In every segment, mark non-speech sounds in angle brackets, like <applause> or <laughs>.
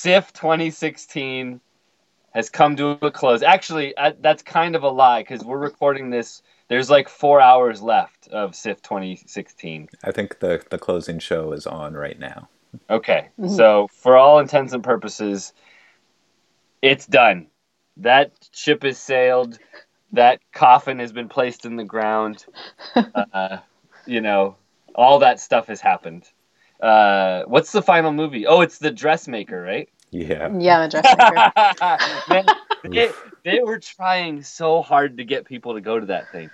SIFF 2016 has come to a close. Actually, I, that's kind of a lie because we're recording this. There's like four hours left of SIFF 2016. I think the the closing show is on right now. Okay, so for all intents and purposes, it's done. That ship has sailed. That coffin has been placed in the ground. <laughs> Uh, you know, all that stuff has happened. Uh, what's the final movie? Oh, it's the dressmaker, right? Yeah. Yeah, the dressmaker. <laughs> Man, they, they were trying so hard to get people to go to that thing.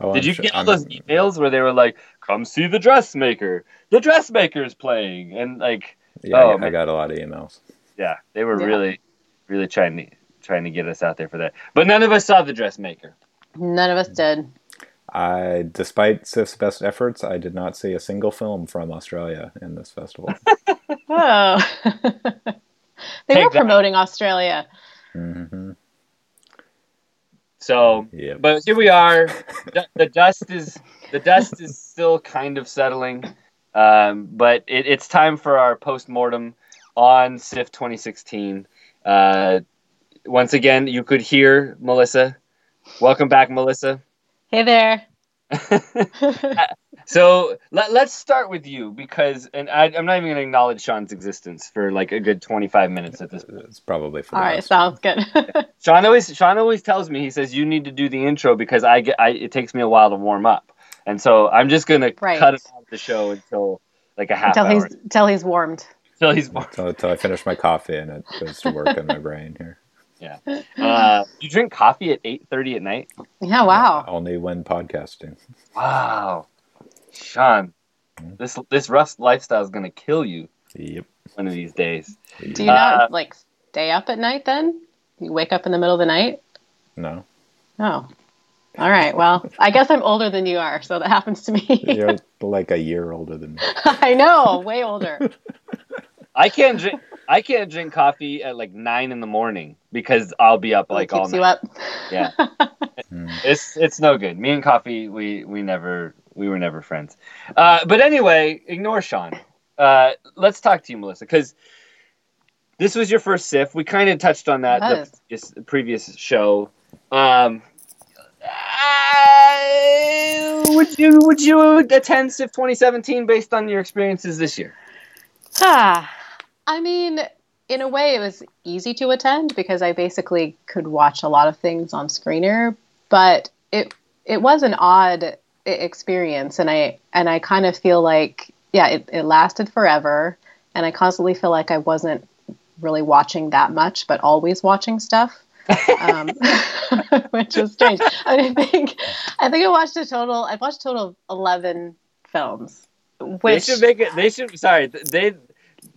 Oh, Did I'm you sure- get all I'm- those emails where they were like, "Come see the dressmaker. The dressmaker's playing," and like, Yeah, Oh, I, I got a lot of emails. yeah, they were Yeah. really, really trying to trying to get us out there for that. But none of us saw the dressmaker. None of us did. I, despite SIFF's best efforts, I did not see a single film from Australia in this festival. <laughs> Oh. <laughs> they Take were that. promoting Australia. hmm So, Yeah. but here we are. The dust is the dust is still kind of settling, um, but it, it's time for our post mortem on SIFF 2016. Uh, once again, you could hear Melissa. Welcome back, Melissa. Hey there. <laughs> So let, let's start with you because, and I, I'm not even going to acknowledge Sean's existence for like a good 25 minutes at this point. It's probably for all right. the sounds good. <laughs> Sean always Sean always tells me he says you need to do the intro because I get I, it takes me a while to warm up, and so I'm just gonna cut him out the show until like a half until hour he's until he's warmed. until he's Until, until I finish my coffee and it goes to work in my brain here. Uh, <laughs> you drink coffee at 8:30 at night. Yeah, wow. Only when podcasting. Wow, Sean, this this rust lifestyle is gonna kill you Yep. one of these days. Do you Uh, not like stay up at night then? You wake up in the middle of the night? No. Oh. All right. Well, <laughs> I guess I'm older than you are, so that happens to me. You're <laughs> like a year older than me. I know, way older. I can't drink I can't drink coffee at like nine in the morning because I'll be up like all night. you up. Yeah. <laughs> Hmm. it's it's no good. Me and coffee, we we never we were never friends. Uh, but anyway, ignore Sean. Uh, let's talk to you, Melissa, because this was your first SIFF. We kind of touched on that It the previous, the previous show. Um, uh, would you would you attend SIFF 2017 based on your experiences this year? Ah, I mean, in a way, it was easy to attend because I basically could watch a lot of things on screener, but it it was an odd experience, and I and I kind of feel like yeah, it, it lasted forever, and I constantly feel like I wasn't really watching that much, but always watching stuff. um, <laughs> which is strange. I, mean, I think I think I watched a total. I watched a total of eleven films. Which They should make it. They should. Sorry, they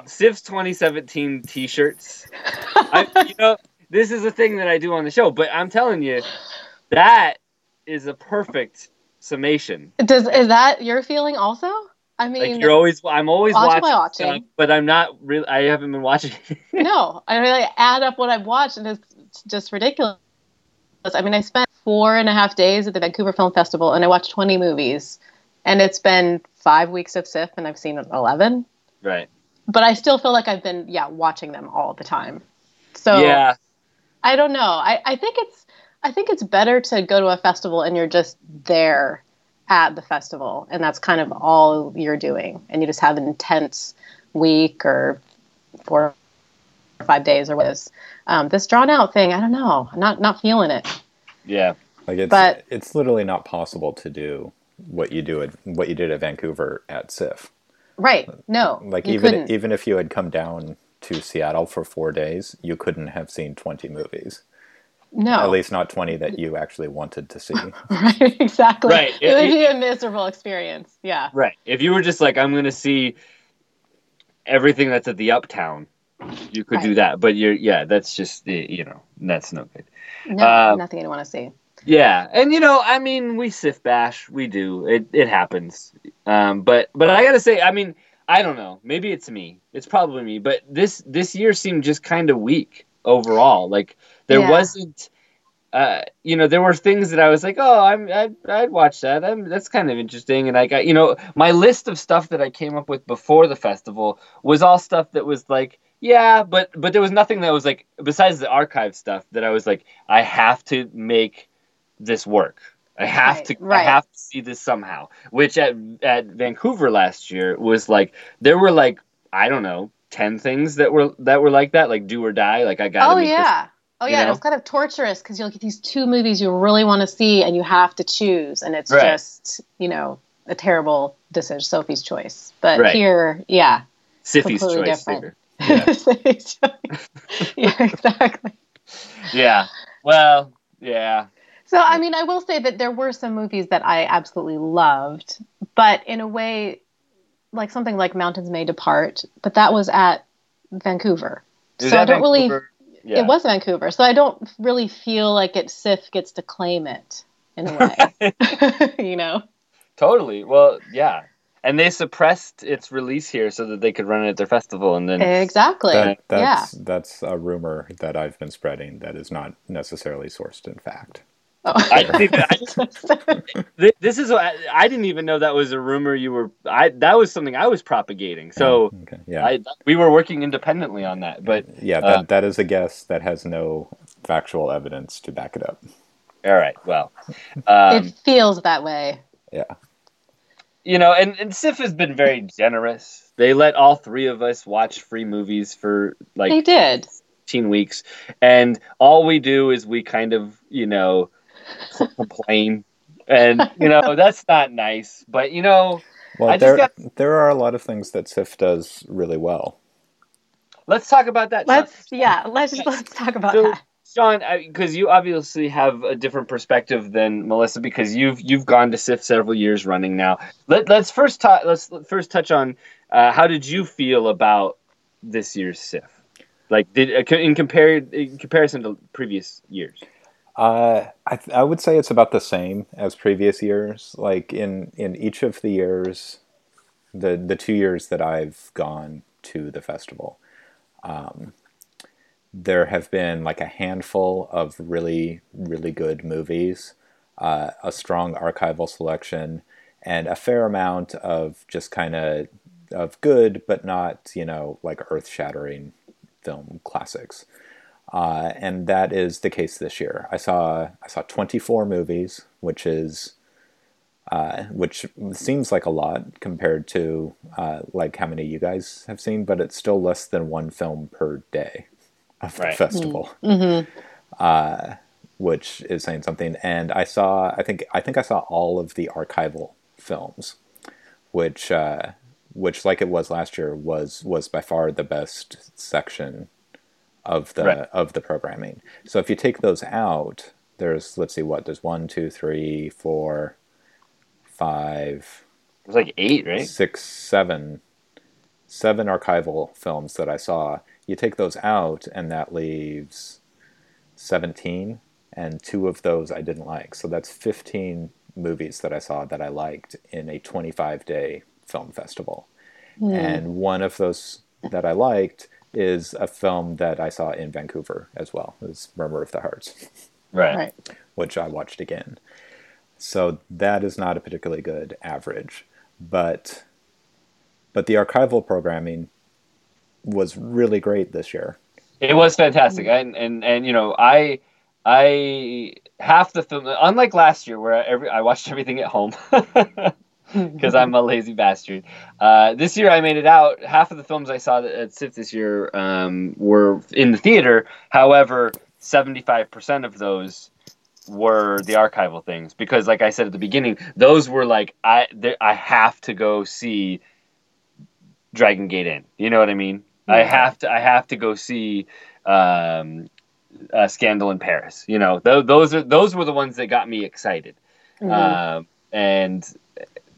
SIFF's 2017 T-shirts. I, you know, this is a thing that I do on the show, but I'm telling you, that is a perfect summation. Does is that your feeling also? I mean, Like you're always, I'm always Watching watching, watching. stuff, but I'm not really. I haven't been watching. <laughs> no. I really add up what I've watched, and it's just ridiculous. I mean, I spent four and a half days at the Vancouver Film Festival, and I watched 20 movies, and it's been five weeks of SIFF, and I've seen 11. right. But I still feel like I've been, yeah, watching them all the time. So yeah. I don't know. I, I think it's I think it's better to go to a festival and you're just there at the festival and that's kind of all you're doing and you just have an intense week or four or five days or what is. Um, this drawn out thing, I don't know. I'm not not feeling it. Yeah. Like it's But- it's literally not possible to do what you do at what you did at Vancouver at SIFF. Right. No. Like you even couldn't. even if you had come down to Seattle for four days, you couldn't have seen twenty movies. no. At least not twenty that you actually wanted to see. <laughs> Right, exactly. Right. It would It- be a miserable experience. Yeah. Right. If you were just like, I'm going to see everything that's at the Uptown, you could do that. But you're, yeah, that's just, you know, that's no good. No, Uh, nothing I want to see. Yeah, and you know, I mean, we SIFF bash, we do. It it happens. Um, but but I gotta say, I mean, I don't know. Maybe it's me. It's probably me. But this this year seemed just kind of weak overall. Like there Yeah. wasn't uh, you know, there were things that I was like, oh, I'm, I'd, I'd watch that. I'm, that's kind of interesting. And I got, you know, my list of stuff that I came up with before the festival was all stuff that was like, yeah, but but there was nothing that was like besides the archive stuff that I was like, I have to make this work. I have Right, to I have to see this somehow. Which at at Vancouver last year was like there were like I don't know ten things that were that were like that, like do or die. Like I got. Oh yeah. Oh yeah, it's kind of torturous because you'll get these two movies you really want to see and you have to choose, and it's Right. just you know a terrible decision, Sophie's choice. But Right. here, yeah, Siffy's completely choice. different. <laughs> Yeah. Sophie's choice. <laughs> yeah, exactly. Yeah. Well. Yeah. So I mean, I will say that there were some movies that I absolutely loved, but in a way, like something like Mountains May Depart, but that was at Vancouver, Is so I don't really. Yeah. It was Vancouver, so I don't really feel like it. SIFF gets to claim it in a way, <laughs> <laughs> you know. Totally. Well, yeah. And they suppressed its release here so that they could run it at their festival, and then Exactly. That, yeah. that's that's a rumor that I've been spreading that is not necessarily sourced in fact. Oh. I didn't even, I <laughs> just, this is what I, I didn't even know that was a rumor you were I that was something I was propagating. So Oh, okay. yeah, I we were working independently on that. But yeah, uh, that, that is a guess that has no factual evidence to back it up. all right, well, um, it feels that way. Yeah, you know, and and SIFF has been very generous. They let all three of us watch free movies for like They like did. 15 weeks, and all we do is we kind of you know complain, and you know <laughs> that's not nice. But you know, well, I just there got- there are a lot of things that SIFF does really well. let's talk about that. Let's Sean. yeah. Let's <laughs> let's talk about So, that. Sean, because you obviously have a different perspective than Melissa, because you've you've gone to SIFF several years running now. Let, let's first ta- let's first touch on uh, how did you feel about this year's SIFF? Like, did uh, in compare in comparison to previous years? Uh, I th- I would say it's about the same as previous years. Like in in each of the years, the the two years that I've gone to the festival, um, there have been like a handful of really really good movies, uh, a strong archival selection, and a fair amount of just kind of of good but not you know like earth shattering film classics uh, and that is the case this year. I saw I saw 24 movies, which is uh, which seems like a lot compared to uh, like how many you guys have seen, but it's still less than one film per day of the Right. festival, Mm-hmm. uh, which is saying something. And I saw I think I think I saw all of the archival films, which uh, which like it was last year was was by far the best section of the Right. of the programming. So if you take those out, there's let's see what there's one, two, three, four, five, It was like eight, right? six, seven, seven archival films that I saw. You take those out, and that leaves seventeen, and two of those I didn't like. So that's fifteen movies that I saw that I liked in a twenty-five day film festival. Hmm. And one of those that I liked is a film that I saw in Vancouver as well. It was Murmur of the Hearts Right. Right. which I watched again. So that is not a particularly good average, but but the archival programming was really great this year. It was fantastic, mm-hmm. and and and you know, I I half the film, unlike last year where every I watched everything at home <laughs> <laughs> because I'm a lazy bastard. Uh, this year I made it out. Half of the films I saw at SIFF this year um, were in the theater. However, 75% of those were the archival things because, like I said at the beginning, those were like I I have to go see Dragon Gate Inn. You know what I mean? I have to I have to go see um, uh, Scandal in Paris. You know, th- those are those were the ones that got me excited. Mhm. Um, and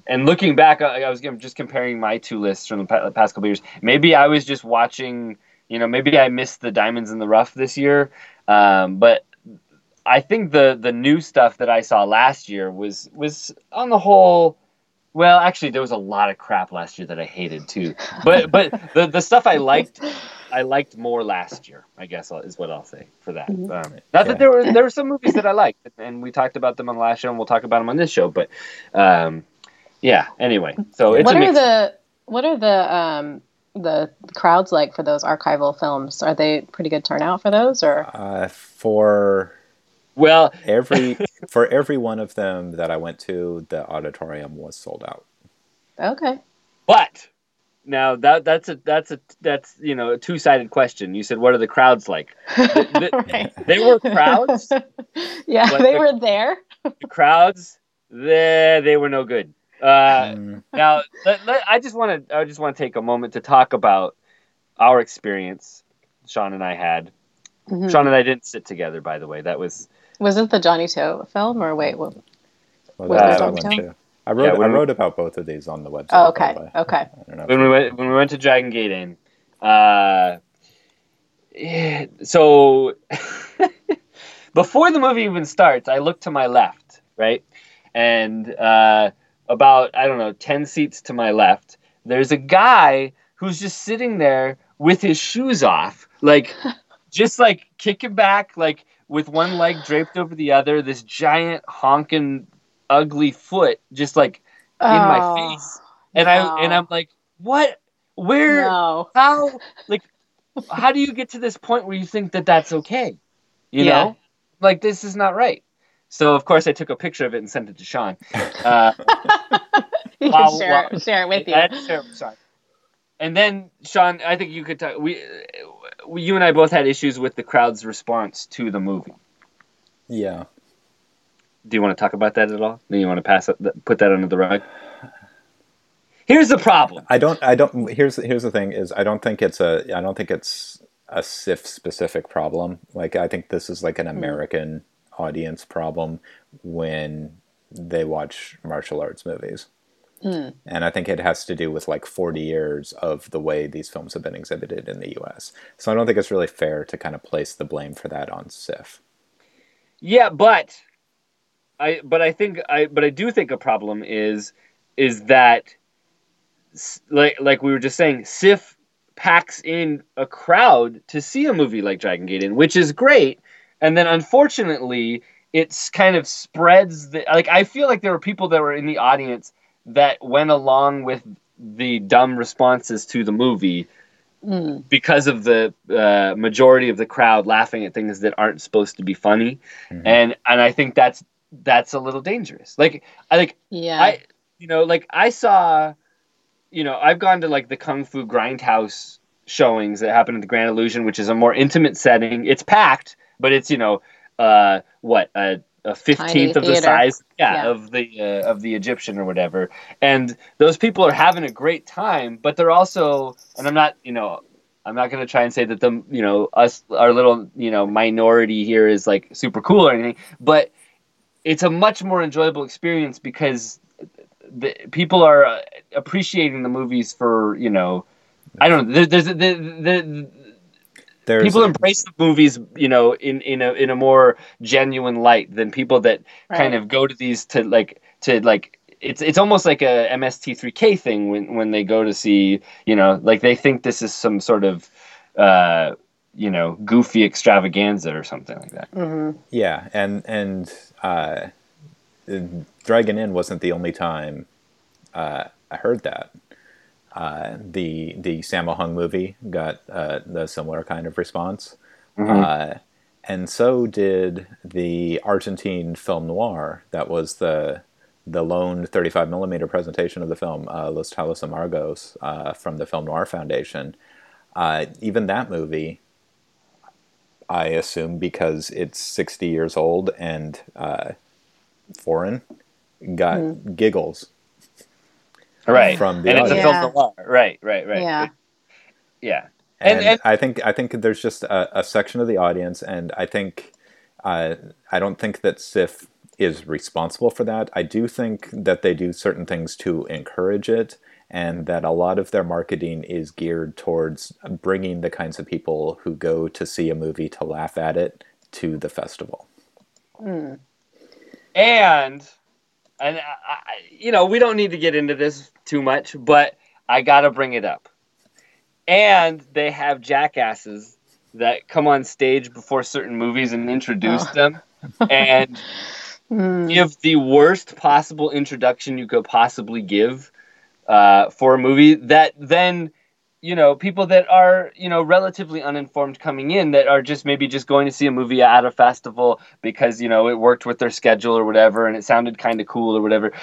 and looking back, I, I was just comparing my two lists from the past couple years. Maybe I was just watching. You know, maybe I missed the Diamonds in the Rough this year. Um, but I think the the new stuff that I saw last year was was on the whole. Well, actually, there was a lot of crap last year that I hated too. But <laughs> but the the stuff I liked, I liked more last year. I guess is what I'll say for that. Mhm. Um, not Yeah. that there were there were some movies that I liked, and we talked about them on the last show, and we'll talk about them on this show. But um, yeah. Anyway, so it's what a are mix. the what are the um, the crowds like for those archival films? Are they pretty good turnout for those, or Uh, for well, every <laughs> for every one of them that I went to, the auditorium was sold out. okay? but now that that's a that's a that's you know a two sided question. You said what are the crowds like? the- <laughs> right. They were crowds. <laughs> yeah, they the- were there. the crowds, they they were no good. Uh, Mm, now let, let- I just want to I just want to take a moment to talk about our experience. Sean and I had. Mhm. Sean and I didn't sit together, by the way. That was Was it the Johnny To film, or wait? What? well, Was that's it what I on went. I wrote I when we- wrote about both of these on the website. Oh, okay, okay. I don't know when we went when we went to Dragon Gate Inn. Uh, yeah, so <laughs> before the movie even starts, I look to my left, right, and uh, about I don't know ten seats to my left, there's a guy who's just sitting there with his shoes off, like <laughs> just like kicking back, like with one leg draped over the other, this giant honking ugly foot, just like in my Oh, face and I and I'm like, what? Where? No. How? Like, how do you get to this point where you think that that's okay? You Yeah. know, like this is not right. So of course I took a picture of it and sent it to Sean. <laughs> Uh, you can share, wow. share it with you. I had to share it with Sean. And then Sean, I think you could talk. We, we, you and I both had issues with the crowd's response to the movie. Yeah. Do you want to talk about that at all? Do you want to pass it, put that under the rug? Here's the problem. I don't. I don't. Here's here's the thing: is I don't think it's a. I don't think it's a SIFF specific problem. Like I think this is like an American audience problem when they watch martial arts movies, Mm. and I think it has to do with like 40 years of the way these films have been exhibited in the U.S. So I don't think it's really fair to kind of place the blame for that on SIFF. Yeah, but I but I think I but I do think a problem is is that like like we were just saying, SIFF packs in a crowd to see a movie like Dragon Gate Inn, which is great, and then unfortunately it's kind of spreads the like I feel like there were people that were in the audience that went along with the dumb responses to the movie Mm. because of the uh, majority of the crowd laughing at things that aren't supposed to be funny, Mhm. and and I think that's that's a little dangerous. Like I like Yeah. I you know like I saw, you know I've gone to like the Kung Fu Grindhouse showings that happen at the Grand Illusion, which is a more intimate setting. It's packed, but it's you know uh what a a fifteenth of the size yeah, Yeah. of the uh, of the Egyptian or whatever and those people are having a great time but they're also and i'm not you know i'm not going to try and say that the you know us our little you know minority here is like super cool or anything but it's a much more enjoyable experience because the people are appreciating the movies for you know i don't know there, there's the, the, There's people embrace the movies you know in in a in a more genuine light than people that kind of go to these to like to like it's it's almost like a MST3K thing when when they go to see you know like they think this is some sort of uh you know goofy extravaganza or something like that. Mhm. Yeah, and and uh, Dragon Inn wasn't the only time uh, I heard that. Uh, the the Sammo Hung movie got uh, the similar kind of response, uh, and so did the Argentine film noir. That was the the lone 35 millimeter presentation of the film uh, Los Tallos Amargos uh, from the Film Noir Foundation. Uh, even that movie I assume because it's 60 years old and uh, foreign, got giggles. Right. From the and it's a audience. film noir. Right, right, right. Yeah. It- yeah. And, And- and- I think I think there's just a, a section of the audience, and I think uh, I don't think that SIFF is responsible for that. I do think that they do certain things to encourage it, and that a lot of their marketing is geared towards bringing the kinds of people who go to see a movie to laugh at it to the festival. Mm. And and I, you know, we don't need to get into this too much, but I got to bring it up. and they have jackasses that come on stage before certain movies and introduce Oh. them <laughs> and Mm. give the worst possible introduction you could possibly give uh, for a movie that then you know people that are you know relatively uninformed coming in that are just maybe just going to see a movie at a festival because you know it worked with their schedule or whatever and it sounded kind of cool or whatever.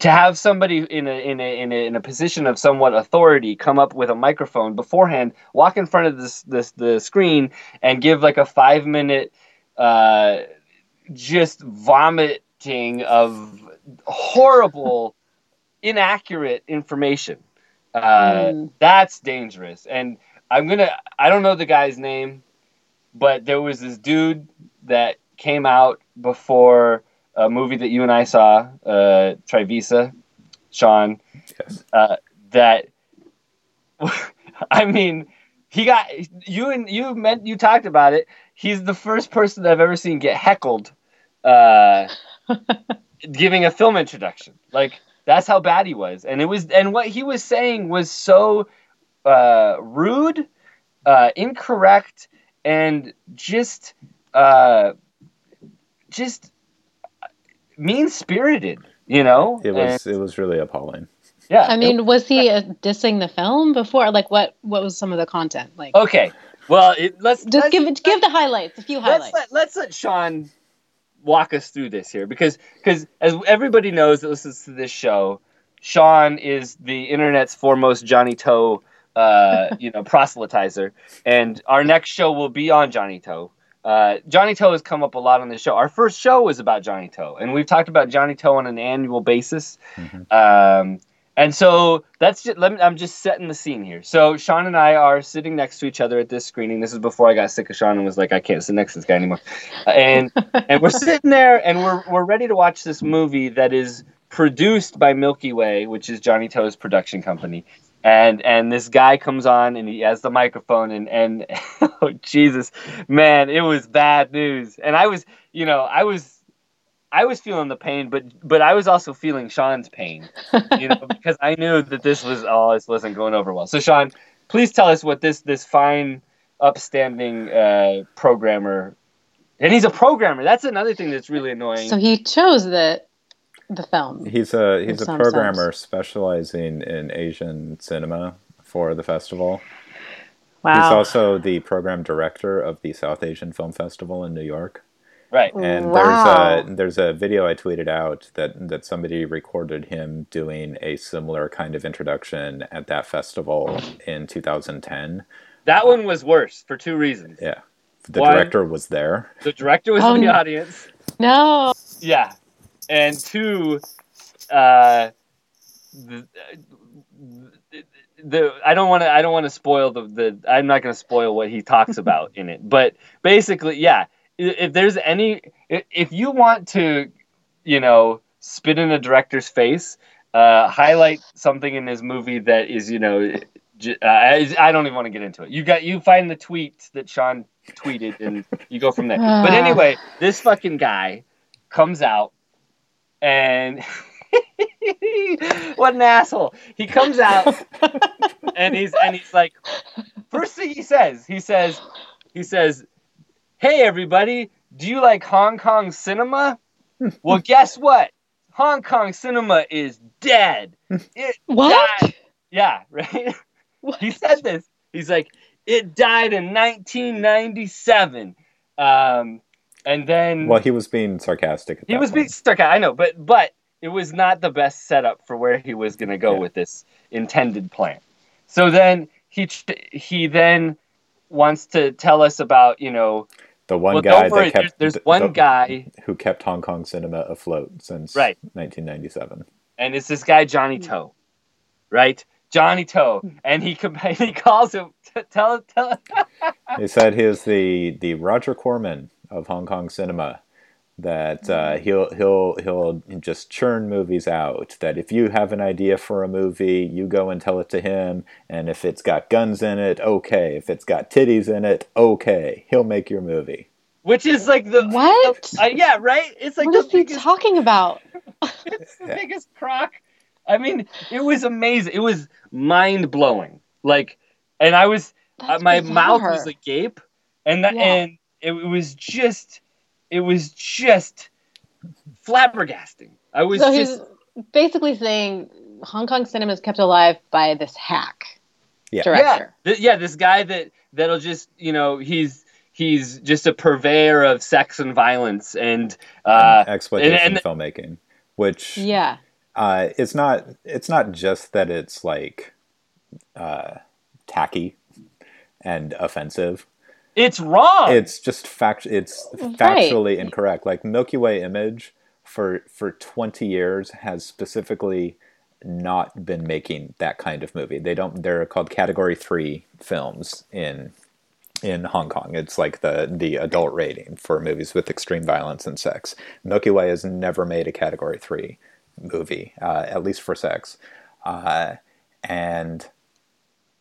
To have somebody in a, in a in a in a position of somewhat authority come up with a microphone beforehand walk in front of this this the screen and give like a 5 minute uh just vomiting of horrible inaccurate information uh, Mm. that's dangerous and i'm gonna i don't know the guy's name but there was this dude that came out before a movie that you and i saw uh, trivisa sean Yes. uh, that <laughs> I mean, he got you and you meant you talked about it. He's the first person that I've ever seen get heckled, uh, <laughs> giving a film introduction. Like that's how bad he was, and it was, and what he was saying was so uh, rude, uh, incorrect, and just, uh, just mean spirited. You know, It was it was really appalling. yeah. I mean, was he uh, dissing the film before? Like, what what was some of the content? Like, Okay. Well, it, let's just let's, give it, give the highlights, a few let's highlights. let, let's let Sean walk us through this here because because as everybody knows that listens to this show, Sean is the internet's foremost Johnny To, uh, you know, <laughs> proselytizer, and our next show will be on Johnny To. Uh, Johnny To has come up a lot on this show. Our first show was about Johnny To, and we've talked about Johnny To on an annual basis. Mhm. Um, and so that's just, let me, I'm just setting the scene here. So Sean and I are sitting next to each other at this screening. This is before I got sick of Sean and was like, I can't sit next to this guy anymore. And <laughs> and we're sitting there and we're we're ready to watch this movie that is produced by Milky Way, which is Johnny To's production company. And and this guy comes on and he has the microphone and and <laughs> oh Jesus, man, it was bad news. And I was, you know, I was I was feeling the pain, but but I was also feeling Sean's pain, you know, <laughs> because I knew that this was oh, this wasn't going over well. So Sean, please tell us what this this fine, upstanding uh, programmer, and he's a programmer. That's another thing that's really annoying. so he chose the the film. He's a he's a some programmer specializing in Asian cinema for the festival. Wow. He's also the program director of the South Asian Film Festival in New York. Right. And Wow. there's a there's a video I tweeted out that that somebody recorded him doing a similar kind of introduction at that festival in 2010. That one was worse for two reasons. Yeah. The One- director was there. The director was Oh, in the audience. no. Yeah, and two, uh, the, the, the I don't want to I don't want to spoil the the I'm not going to spoil what he talks about in it, but basically, yeah, i- if there's any if you want to, you know, spit in a director's face, uh, highlight something in his movie that is you know. j- Uh, I, I don't even want to get into it. You got you find the tweet that Sean tweeted and you go from there. <sighs> But anyway, this fucking guy comes out and <laughs> what an asshole. He comes out <laughs> and he's and he's like first thing he says, he says he says, "Hey everybody, do you like Hong Kong cinema?" <laughs> well, guess what? Hong Kong cinema is dead. It What? died. Yeah, <laughs> right? What? He said this. He's like, it died in 1997. Um, and then Well, he was being sarcastic. At he that was being point. stuck out. I know, but but it was not the best setup for where he was going to go Yeah. with this intended plan. So then he he then wants to tell us about you know the one well, guy worry, that kept there's, the- there's one the- guy who kept Hong Kong cinema afloat since Right. 1997. and it's this guy Johnny hmm. To, right? Johnny To, hmm. and he com- <laughs> he calls him t- tell tell He said he is the the Roger Corman of Hong Kong cinema. That uh, he'll he'll he'll just churn movies out. That if you have an idea for a movie, you go and tell it to him. And if it's got guns in it, okay. If it's got titties in it, okay. He'll make your movie. which is like the What? the- uh, yeah, right. It's like what the is he biggest talking about? <laughs> it's the Yeah. biggest crock. I mean, it was amazing. It was mind blowing. Like and I was uh, my bizarre. mouth was agape, and that Yeah. and it, was just it was just flabbergasting. I was so just he's basically saying Hong Kong cinema is kept alive by this hack Yeah. director. Th- yeah, this guy that that'll just you know he's he's just a purveyor of sex and violence and uh, exploitation and- and- filmmaking, which Yeah. uh, it's not. It's not just that it's like uh, tacky and offensive. It's wrong. It's just fact. It's Right. factually incorrect. Like Milky Way Image for for twenty years has specifically not been making that kind of movie. They don't. They're called Category Three films in in Hong Kong. It's like the the adult rating for movies with extreme violence and sex. Milky Way has never made a Category Three movie, uh, at least for sex, uh, and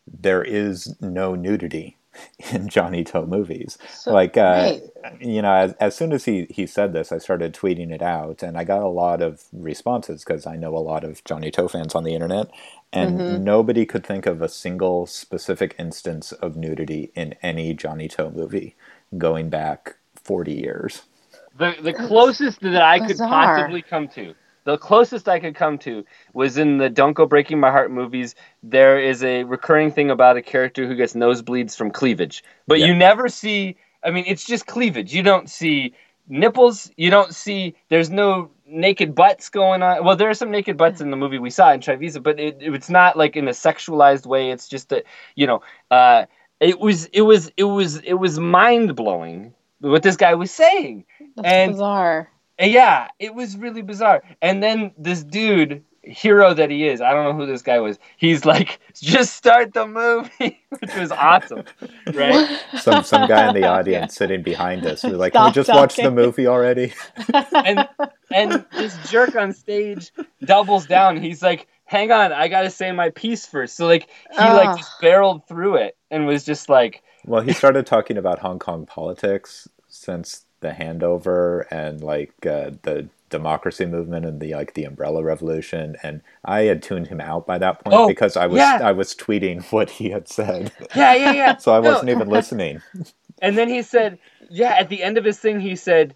there is no nudity <laughs> in Johnny To movies. So- like, uh, right. you know, as, as soon as he, he said this, I started tweeting it out, and I got a lot of responses because I know a lot of Johnny To fans on the internet, and Mm-hmm. nobody could think of a single specific instance of nudity in any Johnny To movie going back 40 years. the the closest that I could possibly come to. The closest I could come to was in the Don't Go Breaking My Heart movies. There is a recurring thing about a character who gets nosebleeds from cleavage, but Yeah. you never see. I mean, it's just cleavage. You don't see nipples. You don't see. There's no naked butts going on. Well, there are some naked butts in the movie we saw in Trivisa, but it, it's not like in a sexualized way. It's just that you know. Uh, it was it was it was it was mind blowing what this guy was saying. That's and- bizarre. And yeah, it was really bizarre. And then this dude, hero that he is, I don't know who this guy was. He's like, <laughs> just start the movie, <laughs> which was awesome, right? Some some guy in the <laughs> audience sitting behind us was like, "Can we Stop just watch the movie already?" and and this jerk on stage doubles down. He's like, hang on, I gotta say my piece first. So like he like ah. just barreled through it and was just like, Well, he started talking about Hong Kong politics since the handover and like uh, the democracy movement and the like the umbrella revolution and I had tuned him out by that point Oh, because I was yeah. I was tweeting <laughs> what he had said. yeah, yeah, yeah. <laughs> so I No. wasn't even listening. <laughs> And then he said, yeah, at the end of his thing, he said,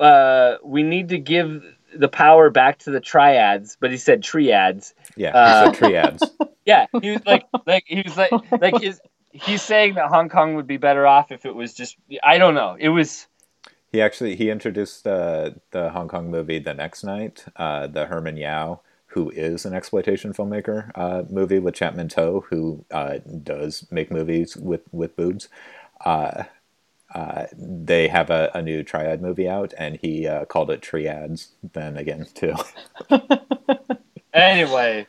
uh, we need to give the power back to the triads, but he said triads. Yeah, Uh, he said triads. Yeah, he was like, like he was like, like his. He's saying that Hong Kong would be better off if it was just. I don't know. It was. He actually he introduced uh, the Hong Kong movie The Next Night, uh, the Herman Yau, who is an exploitation filmmaker, uh, movie with Chapman To, who uh, does make movies with with boobs. Uh, uh, they have a, a new triad movie out, and he uh, called it Triads. Then again, too. <laughs> Anyway,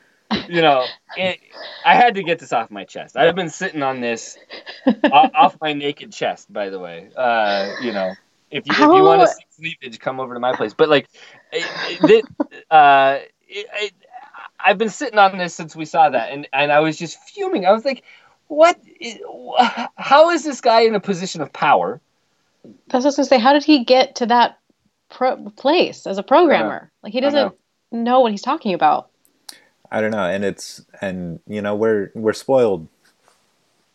you know, it, I had to get this off my chest. I've been sitting on this <laughs> off, off my naked chest, by the way. Uh, you know, if you, if you want to see cleavage, come over to my place. But like, it, it, uh, it, it, I've been sitting on this since we saw that, and and I was just fuming. I was like, "What? How is this guy in a position of power? That's what I was gonna say. How did he get to that pro- place as a programmer? Like he doesn't know what he's talking about. I don't know, and it's and you know we're we're spoiled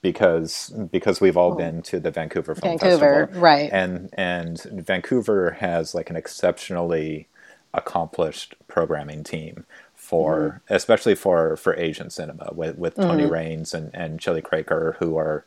because because we've all Oh. been to the Vancouver Film Vancouver, Festival. right? and and Vancouver has like an exceptionally accomplished programming team for mm-hmm. especially for for Asian cinema with with Tony mm-hmm. Raines and and Shelly Kraicer who are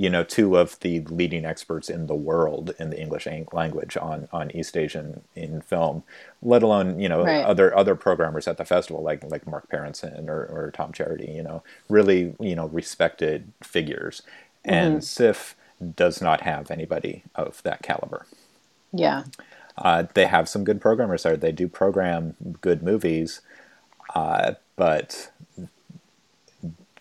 you know two of the leading experts in the world in the English language on on East Asian in film let alone you know Right. other other programmers at the festival like like Mark Peranson or, or Tom Charity you know really you know respected figures and SIFF does not have anybody of that caliber yeah. uh, they have some good programmers there. They do program good movies, uh, but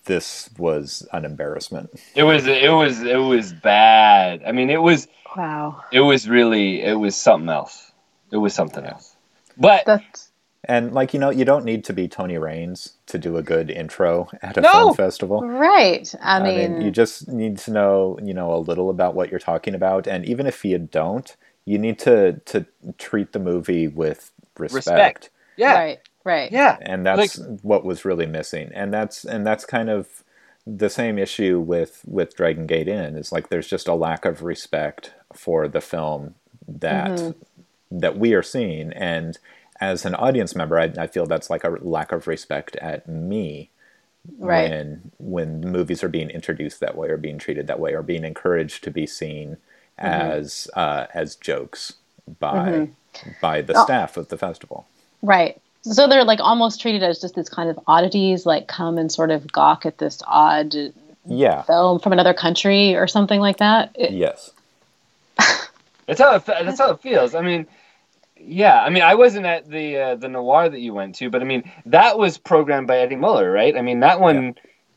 this was an embarrassment. It was it was it was bad. I mean, it was Wow. it was really it was something else. It was something else. But That's And like you know, you don't need to be Tony Rayns to do a good intro at a No! film festival. right. I I mean, mean, you just need to know, you know, a little about what you're talking about, and even if you don't, you need to to treat the movie with respect. Respect. yeah, right, right. yeah. and that's what was really missing and that's and that's kind of the same issue with with Dragon Gate Inn is like there's just a lack of respect for the film that mm-hmm. that we are seeing, and as an audience member, I, I, feel that's like a lack of respect at me right. when when movies are being introduced that way or being treated that way or being encouraged to be seen mm-hmm. as uh, as jokes by mm-hmm. by the oh. staff of the festival. Right. So they're like almost treated as just these kind of oddities, like come and sort of gawk at this odd yeah. film from another country or something like that. It, yes. <laughs> that's how it, that's how it feels. I mean, yeah, I mean, I wasn't at the uh, the noir that you went to, but I mean, that was programmed by Eddie Muller, right? I mean, that one, yeah.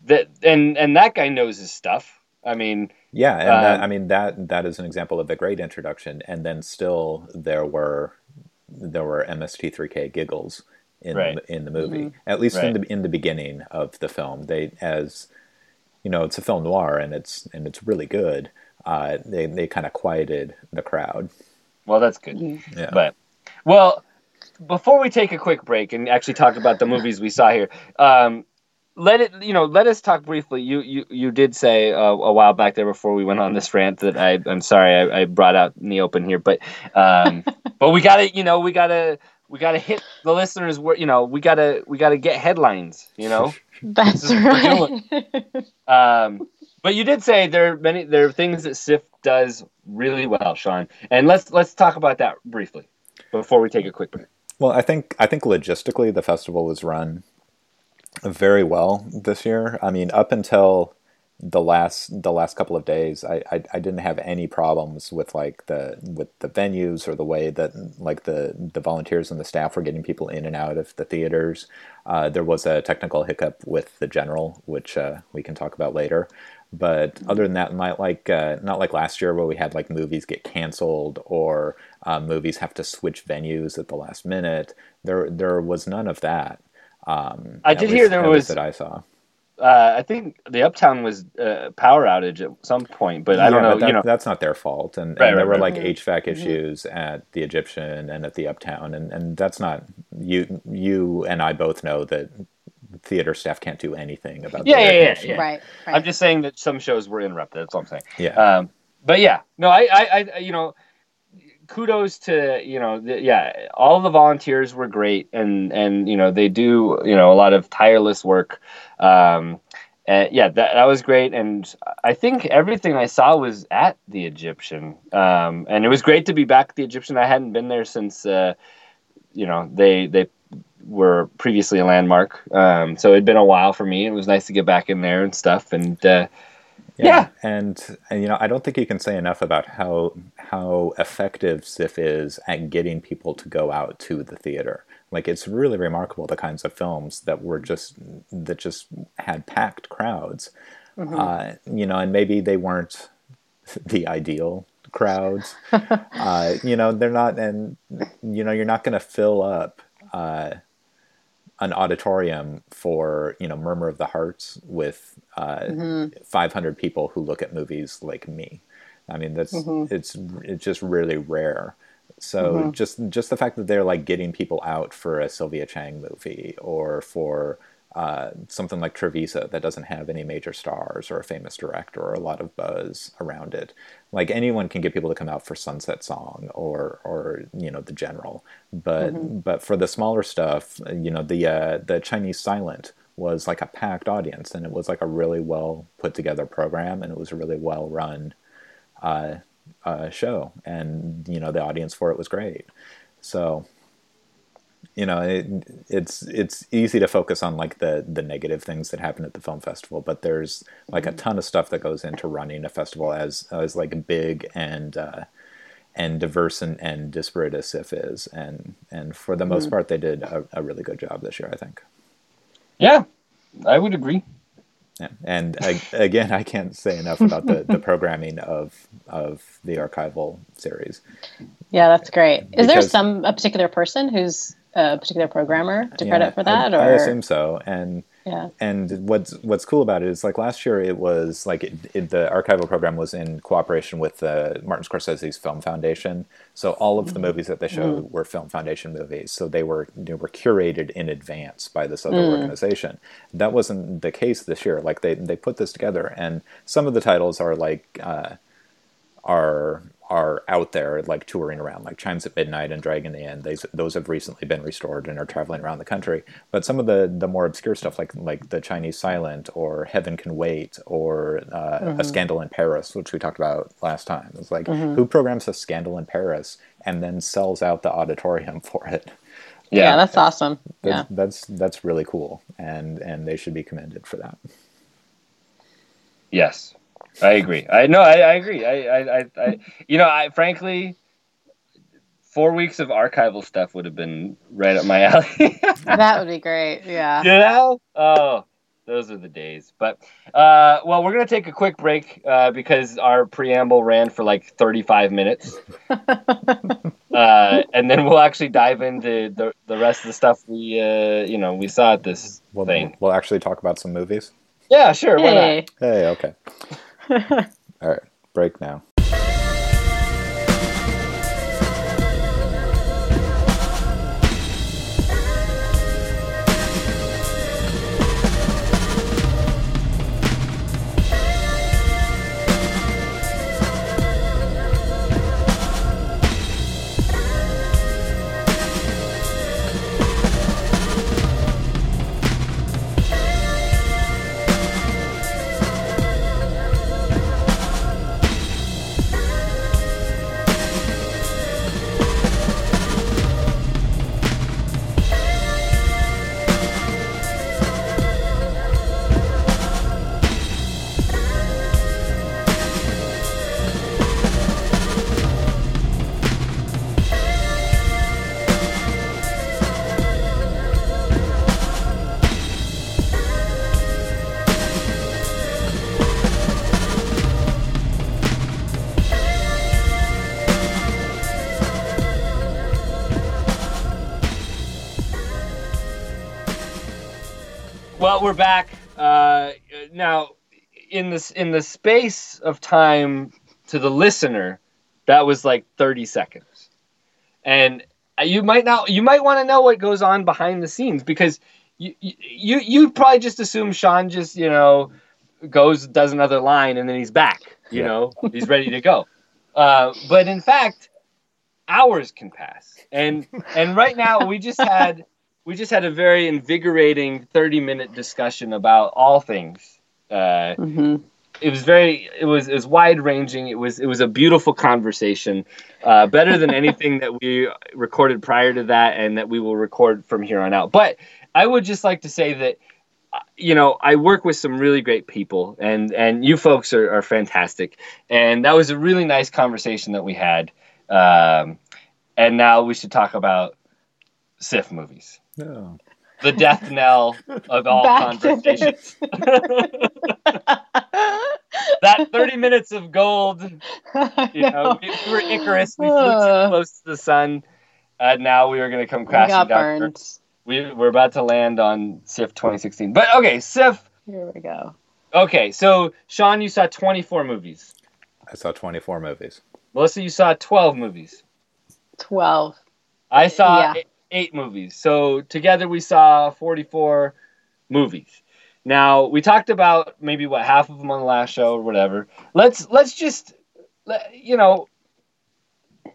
that and and that guy knows his stuff. I mean, yeah, and um, that, I mean that that is an example of a great introduction. And then still there were there were MST3K giggles in right. the, in the movie, mm-hmm. at least right. in the in the beginning of the film. They as you know, it's a film noir and it's and it's really good. Uh, they they kind of quieted the crowd. Well, that's good. Mm-hmm. Yeah. But well, before we take a quick break and actually talk about the movies we saw here, um, let it you know let us talk briefly you you you did say uh, a while back there before we went on this rant that i i'm sorry i, I brought out in the open here but um <laughs> but we gotta you know we gotta we gotta hit the listeners where you know we gotta we gotta get headlines you know? <laughs> That's right. <laughs> Um but you did say there are many there are things that SIFF does really well sean. And let's let's talk about that briefly before we take a quick break. Well i think i think logistically the festival was run very well this year. I mean, up until the last the last couple of days, I, I, I didn't have any problems with like the with the venues or the way that like the the volunteers and the staff were getting people in and out of the theaters. Uh, there was a technical hiccup with the general, which uh, we can talk about later. But other than that, not like uh, not like last year where we had like movies get canceled or uh, movies have to switch venues at the last minute. There there was none of that. Um, I did least, hear there was that I saw. Uh, I think the Uptown was uh, power outage at some point, but I don't know. That, you know, that's not their fault, and, right, and there right, were right. like HVAC issues mm-hmm. at the Egyptian and at the Uptown, and, and that's not you. You and I both know that theater staff can't do anything about. Yeah, yeah, yeah, yeah, Right, right. I'm just saying that some shows were interrupted. That's all I'm saying. Yeah. Um, but yeah, no, I, I, I, you know, kudos to you know the, yeah all the volunteers were great and and you know they do you know a lot of tireless work. Um and yeah that, that was great. And i think everything i saw was at the egyptian. Um and it was great to be back at the egyptian. I hadn't been there since uh you know they they were previously a landmark. Um so it'd been a while for me. It was nice to get back in there and stuff. And uh yeah. yeah. And, and, you know, I don't think you can say enough about how how effective SIFF is at getting people to go out to the theater. Like it's really remarkable the kinds of films that were just that just had packed crowds. Mm-hmm. Uh, you know, and maybe they weren't the ideal crowds. <laughs> uh, you know, they're not, and you know, you're not going to fill up. Uh, an auditorium for you know Murmur of the Hearts with uh, mm-hmm. 500 people who look at movies like me. I mean that's mm-hmm. it's it's just really rare. So mm-hmm. just just the fact that they're like getting people out for a Sylvia Chang movie or for uh, something like Trivisa that doesn't have any major stars or a famous director or a lot of buzz around it. Like anyone can get people to come out for Sunset Song or or you know the General, but mm-hmm. but for the smaller stuff, you know the uh, the Chinese Silent was like a packed audience and it was like a really well put together program and it was a really well run uh, uh, show and you know the audience for it was great. So you know it, it's it's easy to focus on like the the negative things that happen at the film festival but there's like a mm-hmm. ton of stuff that goes into running a festival as as like big and uh, and diverse and, and disparate as SIFF is and and for the most mm-hmm. part they did a, a really good job this year I think yeah I would agree yeah. And I, again, I can't say enough about the, the programming of of the archival series. Yeah, that's great. Is because, there some a particular person who's a particular programmer to credit for that? I, or? I assume so. And Yeah. And what's what's cool about it is like last year it was like it, it, the archival program was in cooperation with the Martin Scorsese's Film Foundation. So all of the mm-hmm. movies that they showed mm-hmm. were Film Foundation movies. So they were they were curated in advance by this other mm. organization. That wasn't the case this year. Like they they put this together, and some of the titles are like uh, are are out there like touring around like chimes at midnight and dragon the end those those have recently been restored and are traveling around the country. But some of the the more obscure stuff like like the chinese silent or heaven can wait or uh, a scandal in paris which we talked about last time. It's like who programs a scandal in paris and then sells out the auditorium <laughs> for it? Yeah, that's awesome. that's, Yeah. that's that's really cool and and they should be commended for that. Yes, I agree. I know. I, I agree. I, I, I, I, you know, I frankly, four weeks of archival stuff would have been right up my <laughs> alley. That would be great. Yeah. you know? Oh, those are the days. But uh, well, we're gonna take a quick break uh, because our preamble ran for like thirty-five minutes, <laughs> uh, and then we'll actually dive into the the rest of the stuff we, uh, you know, we saw at this we'll, thing. we'll actually talk about some movies Yeah, sure. Why not? Hey. hey okay <laughs> all right break now we're back. Uh, now, in this in the space of time to the listener, that was like thirty seconds, and you might not you might want to know what goes on behind the scenes because you you you probably just assume Sean just you know goes does another line and then he's back. You Yeah. know, he's ready to go. Uh, but in fact, hours can pass, and and right now we just had we just had a very invigorating 30 minute discussion about all things. Uh, hmm it was very it was it was wide ranging it was it was a beautiful conversation uh, better than anything that we recorded prior to that and that we will record from here on out. But i would just like to say that uh, you know i work with some really great people and and you folks are, are fantastic. And that was a really nice conversation that we had. Um, and now we should talk about SIFF movies no. the death knell of all Back conversations <laughs> that 30 minutes of gold <laughs> you know, we, we were Icarus. We flew too Ugh. close to the sun. And now we were going to come We crashing got down. burned. We, we're about to land on SIFF 2016. But okay, SIFF. Here we go. Okay, so Sean, you saw 24 movies. I saw 24 movies. Melissa, you saw 12 movies. 12. I saw Yeah eight movies. So together we saw 44 movies. Now we talked about maybe what half of them on the last show or whatever. Let's let's just you know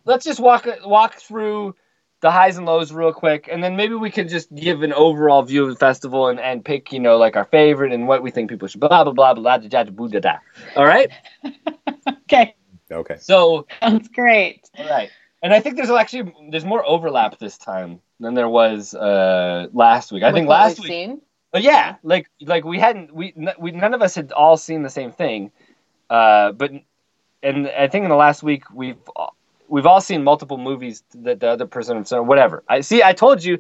let's just walk walk through the highs and lows real quick, and then maybe we can just give an overall view of the festival and, and pick, you know, like our favorite and what we think people should blah blah blah blah da da da da. da. All right. <laughs> okay. Okay. So sounds great. All right, and I think there's actually there's more overlap this time than there was uh, last week. I With think last week, Seen. but yeah, like like we hadn't we we none of us had all seen the same thing, uh, but and I think in the last week we've we've all seen multiple movies that the other person or whatever. I see. I told you,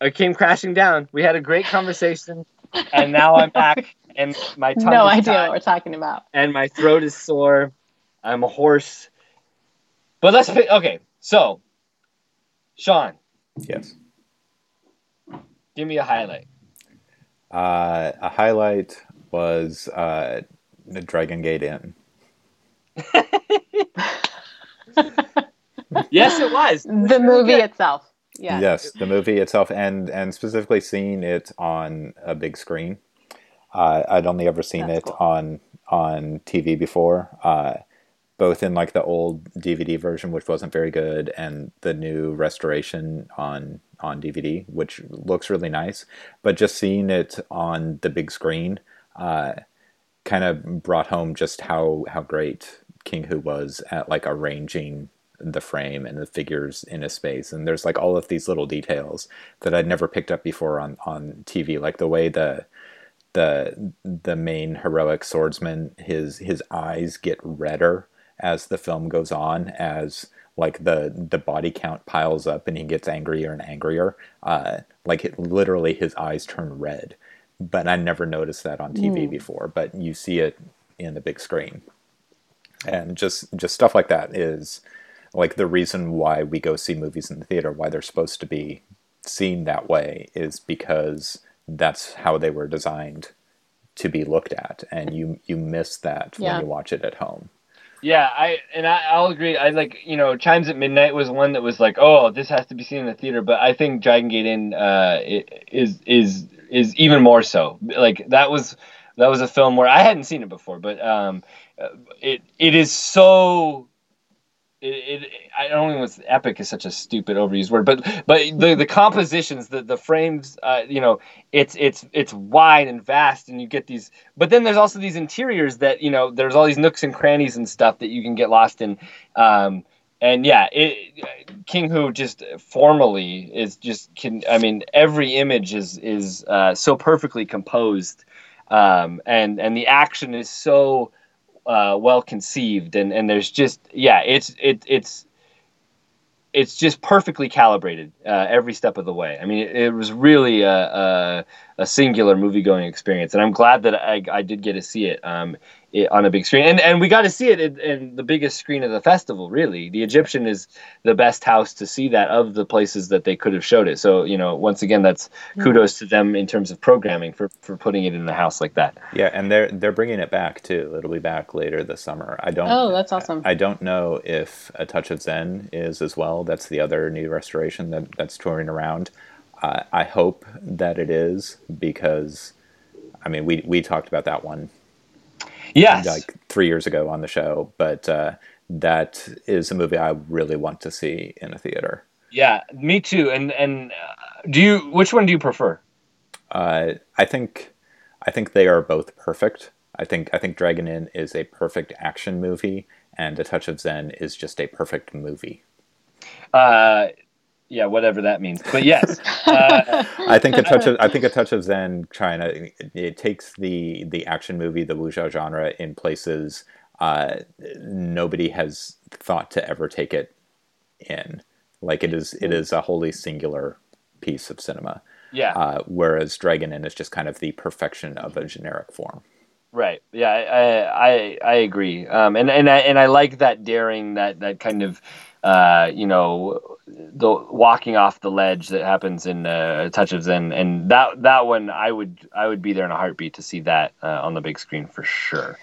I came crashing down. We had a great conversation, and now I'm back, and my tongue No idea tied what we're talking about. and my throat is sore. I'm a horse. But let's pick. Okay, so Sean, Yes. give me a highlight. Uh, a highlight was uh, the Dragon Gate Inn. <laughs> yes, it was. <laughs> the really movie good. itself. Yeah. Yes, the movie itself, and and specifically seeing it on a big screen. Uh, I'd only ever seen That's it cool. on on TV before, uh, both in like the old DVD version, which wasn't very good, and the new restoration on on DVD, which looks really nice. But just seeing it on the big screen, uh, kind of brought home just how how great King Hu was at like arranging the frame and the figures in a space and there's like all of these little details that I'd never picked up before on on TV like the way the the the main heroic swordsman his his eyes get redder as the film goes on as like the the body count piles up and he gets angrier and angrier uh, like it, literally his eyes turn red but I never noticed that on TV mm. before but you see it in the big screen and just just stuff like that is like the reason why we go see movies in the theater, why they're supposed to be seen that way, is because that's how they were designed to be looked at, and you you miss that yeah. when you watch it at home. Yeah, I and I, will agree. I like you know, Chimes at Midnight was one that was like, oh, this has to be seen in the theater. But I think Dragon Gate Inn uh, is is is even more so. Like that was that was a film where I hadn't seen it before, but um, it it is so it, it, I don't know if epic is such a stupid overused word, but but the the compositions, the the frames, uh, you know, it's it's it's wide and vast, and you get these. But then there's also these interiors that you know, there's all these nooks and crannies and stuff that you can get lost in. Um, and yeah, it, King Hu just formally is just can. I mean, every image is is uh, so perfectly composed, um, and and the action is so uh, well conceived, and and there's just yeah, it's it it's it's just perfectly calibrated uh, every step of the way. I mean, it, it was really a, a, a, singular movie going experience, and I'm glad that I, I did get to see it. Um, it, on a big screen, and and we got to see it in, in, the biggest screen of the festival. Really, the Egyptian is the best house to see that of the places that they could have showed it. So you know, once again, that's hmm. kudos to them in terms of programming for for putting it in a house like that. Yeah, and they're they're bringing it back too. It'll be back later this summer. I don't. Oh, that's awesome. I, I don't know if A Touch of Zen is as well. That's the other new restoration that that's touring around. Uh, I hope that it is because, I mean, we we talked about that one yes. like three years ago on the show. But uh, that is a movie I really want to see in a theater. Yeah, me too. And and uh, do you which one do you prefer? Uh, I think I think they are both perfect. I think I think Dragon Inn is a perfect action movie, and A Touch of Zen is just a perfect movie. Uh, yeah, whatever that means. But yes, uh, <laughs> I think a touch of I think a touch of Zen China it, it takes the the action movie, the wuxia genre, in places uh, nobody has thought to ever take it in. Like it is, it is a wholly singular piece of cinema. Yeah. Uh, whereas Dragon Inn is just kind of the perfection of a generic form. Right. Yeah, I I, I agree. Um, and and I and I like that daring, that that kind of uh, you know, the walking off the ledge that happens in uh, Touch of Zen, and that that one I would I would be there in a heartbeat to see that uh, on the big screen for sure.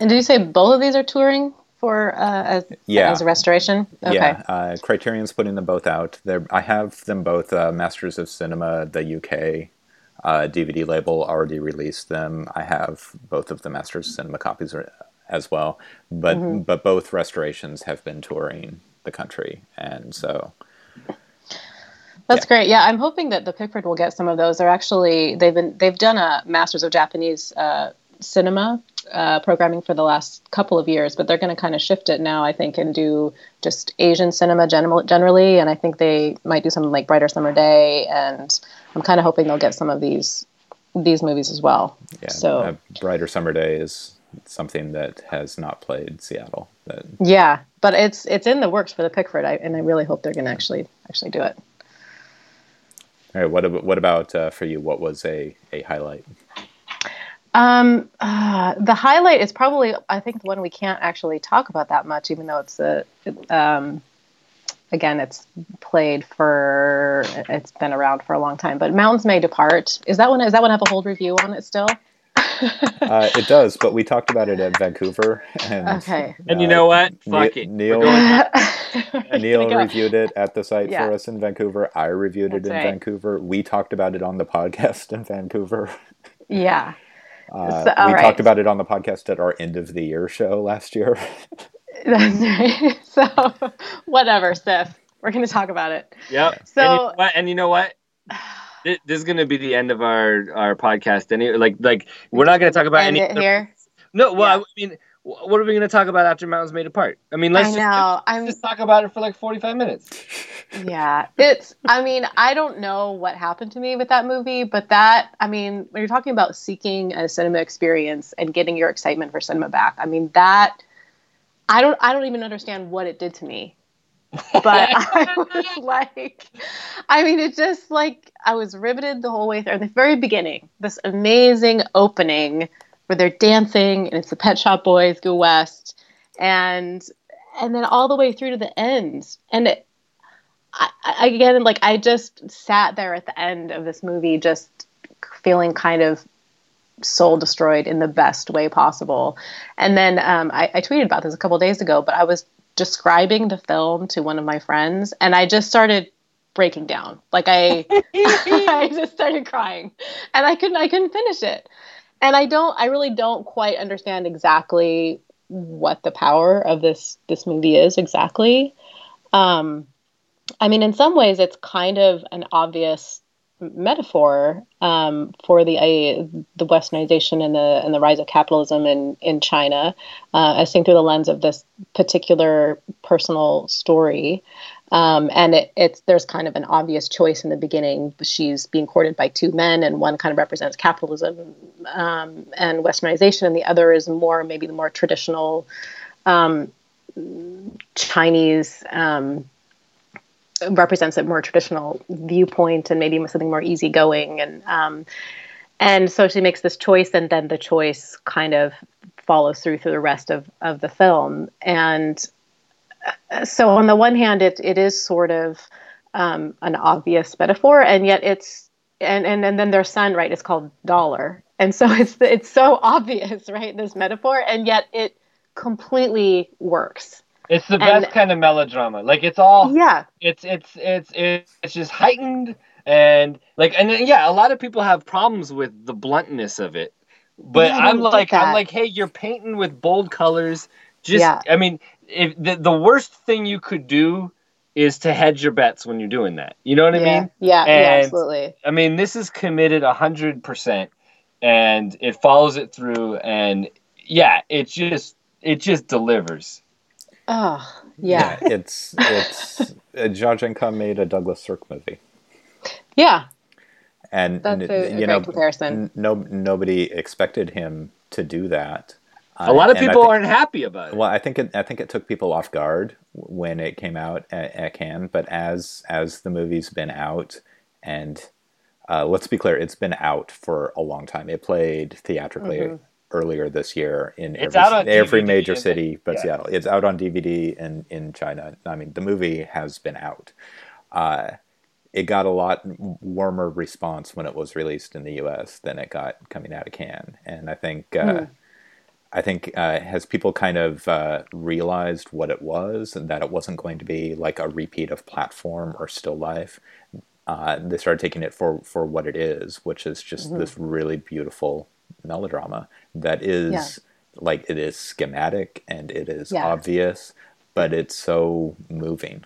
And did you say both of these are touring for uh, as yeah. as a restoration? Okay. Yeah, uh, Criterion's putting them both out. They're, I have them both. Uh, Masters of Cinema, the UK uh, DVD label, already released them. I have both of the Masters of Cinema copies as well, but mm-hmm. but both restorations have been touring the country, and so. That's yeah. great. Yeah, I'm hoping that the Pickford will get some of those. They're actually they've been they've done a Masters of Japanese uh, Cinema uh, programming for the last couple of years, but they're going to kind of shift it now, I think, and do just Asian cinema general, generally. And I think they might do something like Brighter Summer Day, and I'm kind of hoping they'll get some of these these movies as well. Yeah, so uh, Brighter Summer Day is something that has not played Seattle. But yeah, but it's it's in the works for the Pickford, I, and I really hope they're going to actually actually do it. All right. What about what about uh, for you? What was a a highlight? Um, uh, the highlight is probably I think the one we can't actually talk about that much, even though it's a um, again, it's played for it's been around for a long time. But Mountains May Depart is that one? Is that one have a hold review on it still? Uh, it does, but we talked about it at Vancouver. And, okay. And you know what? Fuck it. Neil, <laughs> Neil go. reviewed it at the site Yeah. for us in Vancouver. I reviewed it in right. Vancouver. We talked about it on the <laughs> podcast in Vancouver. Yeah. Uh, So- we right. talked about it on the podcast at our end of the year show last year. <laughs> That's right. So whatever, SIFF. We're gonna talk about it. Yep. So- and you know what? And you know what? <sighs> This, this is gonna be the end of our our podcast. Any like like we're not gonna talk about End any. it here. No, well, Yeah. I mean, what are we gonna talk about after Mountains May Depart? I mean, let's I just, know. let's I'm just talk about it for like forty five minutes. <laughs> yeah. It's I mean, I don't know what happened to me with that movie, but that I mean, when you're talking about seeking a cinema experience and getting your excitement for cinema back, I mean that I don't I don't even understand what it did to me. But <laughs> I was like, I mean, it just like I was riveted the whole way through. At the very beginning, this amazing opening where they're dancing and it's the Pet Shop Boys go west, and and then all the way through to the end. And it, I, I, again, like I just sat there at the end of this movie, just feeling kind of soul destroyed in the best way possible. And then um, I, I tweeted about this a couple days ago, but I was describing the film to one of my friends, and I just started breaking down. Like I, <laughs> I just started crying, and I couldn't, I couldn't finish it. And I don't, I really don't quite understand exactly what the power of this this movie is exactly. Um, I mean, in some ways, it's kind of an obvious metaphor um, for the uh, the westernization and the and the rise of capitalism in in China, uh, as seen through the lens of this particular personal story. Um, and it, it's there's kind of an obvious choice in the beginning. She's being courted by two men, and one kind of represents capitalism um, and westernization, and the other is more maybe the more traditional um, Chinese um, represents a more traditional viewpoint and maybe something more easygoing. And um, and so she makes this choice and then the choice kind of follows through through the rest of, of the film. And uh, so on the one hand it, it is sort of um, an obvious metaphor and yet it's and, and and then their son right is called dollar. And so <laughs> it's it's so obvious right this metaphor and yet it completely works It's the And- best kind of melodrama. Like it's all yeah it's it's it's it's just heightened and like and then, yeah, a lot of people have problems with the bluntness of it. But Yeah, I I'm like I'm like, hey, you're painting with bold colors. Just Yeah. I mean, if the the worst thing you could do is to hedge your bets when you're doing that. You know what I yeah, mean? yeah, yeah, absolutely. I mean, this is committed hundred percent, and it follows it through, and yeah, it just it just delivers. Oh, yeah, it's it's uh, Jia Zhangke made a Douglas Sirk movie, yeah. and That's n- a, a you great know comparison. n- no nobody expected him to do that. A lot of Uh, people thi- aren't happy about it. Well, I think it, I think it took people off guard when it came out at, at Cannes, but as as the movie's been out, and uh, let's be clear, it's been out for a long time. It played theatrically Mm-hmm. Earlier this year in It's every, every DVD major and- city, but yeah. Seattle. It's out on DVD in in China. I mean, the movie has been out. Uh, it got a lot warmer response when it was released in the U.S. than it got coming out of Cannes, and I think. Uh, I think uh, has people kind of uh, realized what it was and that it wasn't going to be like a repeat of platform or still life. Uh, they started taking it for, for what it is, which is just this really beautiful melodrama that is Yeah. like it is schematic and it is Yeah. obvious, but it's so moving.